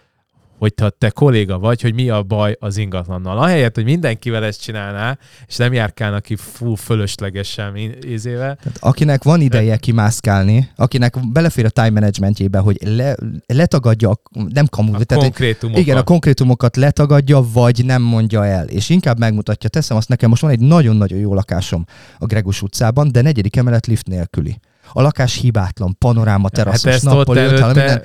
hogy te, te kolléga vagy, hogy mi a baj az ingatlannal. Ahelyett, hogy mindenkivel ezt csinálná, és nem járkálnak ki full fölöslegesen izével. Tehát akinek van ideje kimászkálni, akinek belefér a time managementjébe, hogy le, letagadja, a, nem kamu, a tehát, konkrétumokat. Igen, a konkrétumokat letagadja, vagy nem mondja el, és inkább megmutatja. Teszem azt nekem, most van egy nagyon-nagyon jó lakásom a Gregus utcában, de negyedik emelet lift nélküli a lakás hibátlan, panoráma, teraszos, hát nappali, ott, minden.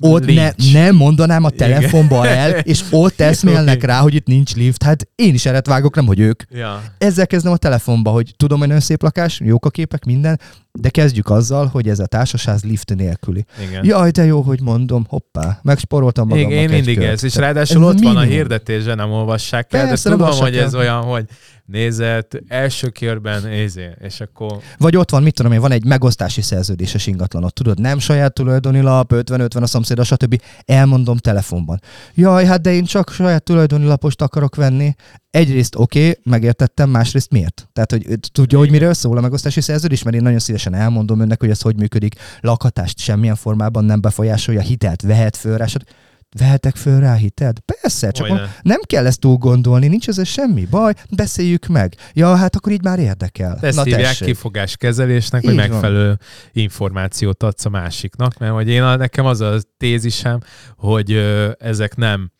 Ott ne, nem mondanám a telefonba Igen. el, és ott eszmélnek rá, hogy itt nincs lift. Hát én is eret vágok, nem hogy ők. Ja. Ezzel kezdem a telefonba, hogy tudom, hogy nagyon szép lakás, jók a képek, minden, de kezdjük azzal, hogy ez a társaság lift nélküli. Igen. Jaj, de jó, hogy mondom, hoppá, megsporoltam magam. Igen, én mindig ez, és ráadásul ez ott minimum. van a hirdetésben, nem olvassák el, Persze, de tudom, hogy ez olyan, hogy nézett, első körben, nézé, és akkor... Vagy ott van, mit tudom én, van egy megosztási szerződéses ingatlanot, tudod, nem saját tulajdoni lap, 50-50 a szomszéd, stb. Elmondom telefonban. Jaj, hát de én csak saját tulajdoni lapost akarok venni. Egyrészt oké, okay, megértettem, másrészt miért? Tehát, hogy tudja, hogy miről szól a megosztási szerződés, mert én nagyon szívesen elmondom önnek, hogy ez hogy működik. Lakhatást semmilyen formában nem befolyásolja, hitelt vehet föl rá, vehetek föl rá hited? Persze, csak Olyan. nem kell ezt túl gondolni, nincs ez semmi baj, beszéljük meg. Ja, hát akkor így már érdekel. Ezt Na, hívják kifogáskezelésnek, hogy megfelelő van. információt adsz a másiknak, mert hogy én nekem az a tézisem, hogy ö, ezek nem,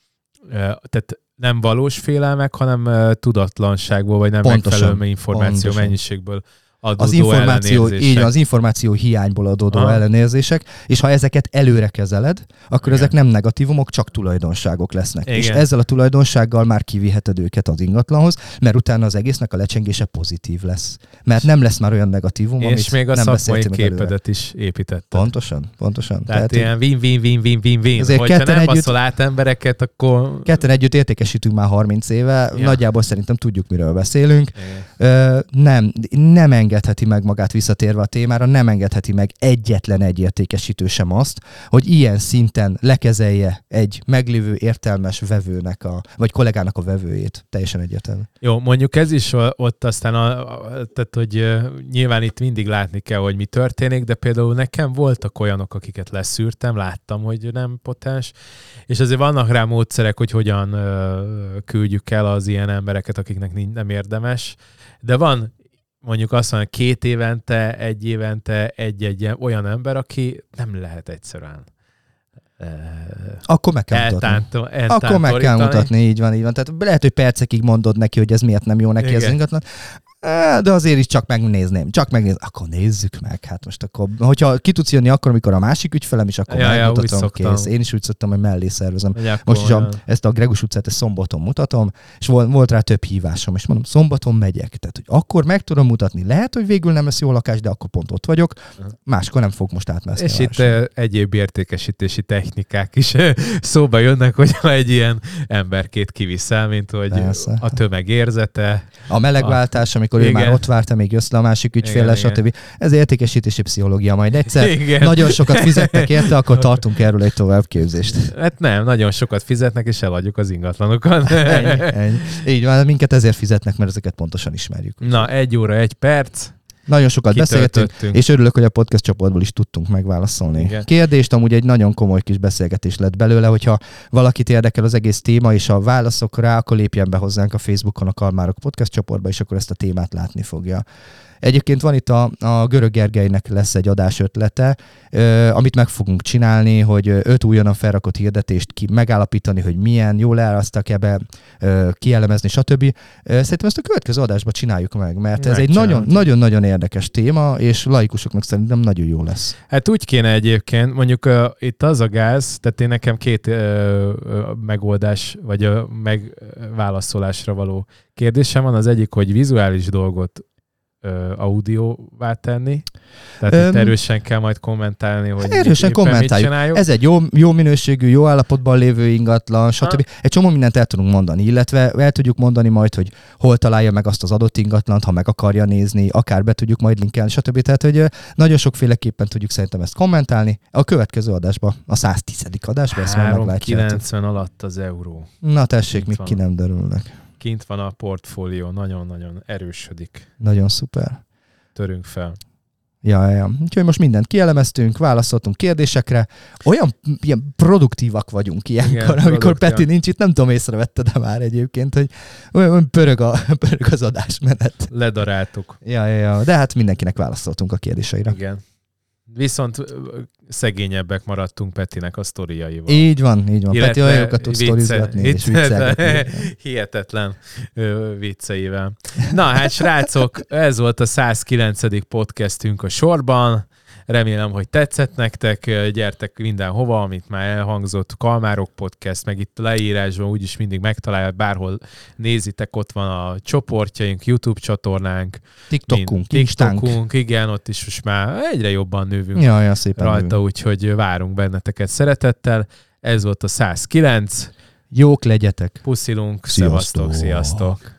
ö, tehát nem valós félelmek, hanem ö, tudatlanságból, vagy nem Pontosan. megfelelő információ Pontosan. mennyiségből adódó az információ, így az információ hiányból adódó Aha. ellenérzések, és ha ezeket előre kezeled, akkor Igen. ezek nem negatívumok, csak tulajdonságok lesznek. Igen. És ezzel a tulajdonsággal már kiviheted őket az ingatlanhoz, mert utána az egésznek a lecsengése pozitív lesz. Mert nem lesz már olyan negatívum, És amit még a nem szakmai meg előre. képedet is építetted. Pontosan, pontosan. Tehát, Tehát, ilyen win-win-win-win-win-win. Ezért Hogyha ketten nem együtt- át embereket, akkor... ketten együtt értékesítünk már 30 éve, Ja. nagyjából szerintem tudjuk, miről beszélünk. Igen. Ö, nem, nem engedheti meg magát visszatérve a témára, nem engedheti meg egyetlen egy értékesítő sem azt, hogy ilyen szinten lekezelje egy meglévő értelmes vevőnek, a, vagy kollégának a vevőjét. Teljesen egyértelmű. Jó, mondjuk ez is ott aztán, a, tehát hogy nyilván itt mindig látni kell, hogy mi történik, de például nekem voltak olyanok, akiket leszűrtem, láttam, hogy nem potens, és azért vannak rá módszerek, hogy hogyan küldjük el az ilyen embereket, akiknek nem érdemes, de van mondjuk azt mondja, két évente, egy évente egy-egy olyan ember, aki nem lehet egyszerűen Akkor meg kell mutatni. eltánto- Akkor meg kell mutatni, így van, így van. Tehát lehet, hogy percekig mondod neki, hogy ez miért nem jó neki az Igen. ingatlan. Á, De azért is csak megnézném. Csak megnéz. Akkor nézzük meg. Hát most akkor, hogyha ki tudsz jönni akkor, amikor a másik ügyfelem is, akkor Ja, ja, megmutatom, szoktam. kész. Én is úgy szoktam, hogy mellé szervezem. Hogy akkor Most is a, ezt a Gregus utcát ezt szombaton mutatom, és volt, volt rá több hívásom, és mondom, szombaton megyek. Tehát, hogy akkor meg tudom mutatni. Lehet, hogy végül nem lesz jó lakás, de akkor pont ott vagyok. Máskor nem fog most átmászni. És a itt ö, egyéb értékesítési technikák is ö, szóba jönnek, hogyha egy ilyen emberkét kiviszel, mint hogy Persze. a tömeg érzete. A melegváltás, amikor ő Igen. már ott várta, még jössz le a másik ügyféllel, stb. Ez értékesítési psziológia majd egyszer. Igen. Nagyon sokat fizettek érte, akkor tartunk erről egy továbbképzést. Hát nem, nagyon sokat fizetnek, és eladjuk az ingatlanokat. Ennyi, ennyi. Így van, minket ezért fizetnek, mert ezeket pontosan ismerjük. Na, egy óra, egy perc. Nagyon sokat beszélgetünk, Kitöltöttünk. és örülök, hogy a podcast csoportból is tudtunk megválaszolni. Igen. Kérdést amúgy egy nagyon komoly kis beszélgetés lett belőle, hogyha valakit érdekel az egész téma és a válaszok rá, akkor lépjen be hozzánk a Facebookon a Kalmárok podcast csoportba, és akkor ezt a témát látni fogja. Egyébként van itt a, a Görög Gergelynek lesz egy adás ötlete, ö, amit meg fogunk csinálni, hogy öt újonnan felrakott hirdetést ki, megállapítani, hogy milyen, jól elrasztak ebbe, ö, kielemezni, stb. Szerintem ezt a következő adásban csináljuk meg, mert ez egy nagyon-nagyon érdekes téma, és laikusoknak szerintem nagyon jó lesz. Hát úgy kéne egyébként, mondjuk uh, itt az a gáz, tehát én nekem két uh, megoldás, vagy uh, megválaszolásra való kérdésem van. Az egyik, hogy vizuális dolgot audióvá tenni. Tehát Öm, erősen kell majd kommentálni, hogy Erősen kommentáljuk. Ez egy jó, jó minőségű, jó állapotban lévő ingatlan, stb. Egy csomó mindent el tudunk mondani, illetve el tudjuk mondani majd, hogy hol találja meg azt az adott ingatlant, ha meg akarja nézni, akár be tudjuk majd linkelni, stb. Tehát, hogy nagyon sokféleképpen tudjuk szerintem ezt kommentálni. A következő adásban, a 110. adásban ezt már meglátjátok. 390 alatt az euró. Na tessék, Itt még van. ki nem derülnek. Kint van a portfólió, nagyon-nagyon erősödik. Nagyon szuper. Törünk fel. Ja, ja. Úgyhogy most mindent kielemeztünk, válaszoltunk kérdésekre. Olyan ilyen produktívak vagyunk ilyenkor, Igen, amikor produktívak. Peti nincs itt, nem tudom, észrevette de már egyébként, hogy olyan pörög, a, pörög az adásmenet. Ledaráltuk. Ja, ja, ja, de hát mindenkinek válaszoltunk a kérdéseire. Igen. Viszont szegényebbek maradtunk Petinek a sztoriaival. Így van, így van. Peti Illetve olyan jókat tud sztorizgatni és viccelgetni. viccelgetni. Hihetetlen ö, vicceivel. Na hát, srácok, ez volt a 109. podcastünk a sorban. Remélem, hogy tetszett nektek. Gyertek mindenhova, amit már elhangzott. Kalmárok podcast, meg itt a leírásban úgyis mindig megtalálják, bárhol nézitek, ott van a csoportjaink, YouTube csatornánk, TikTokunk. TikTokunk, igen, ott is most már egyre jobban növünk Ja, ja, szépen. rajta, Rajta. úgyhogy várunk benneteket szeretettel. Ez volt a 109. Jók legyetek. Puszilunk, Sziasztok. szevasztok, sziasztok!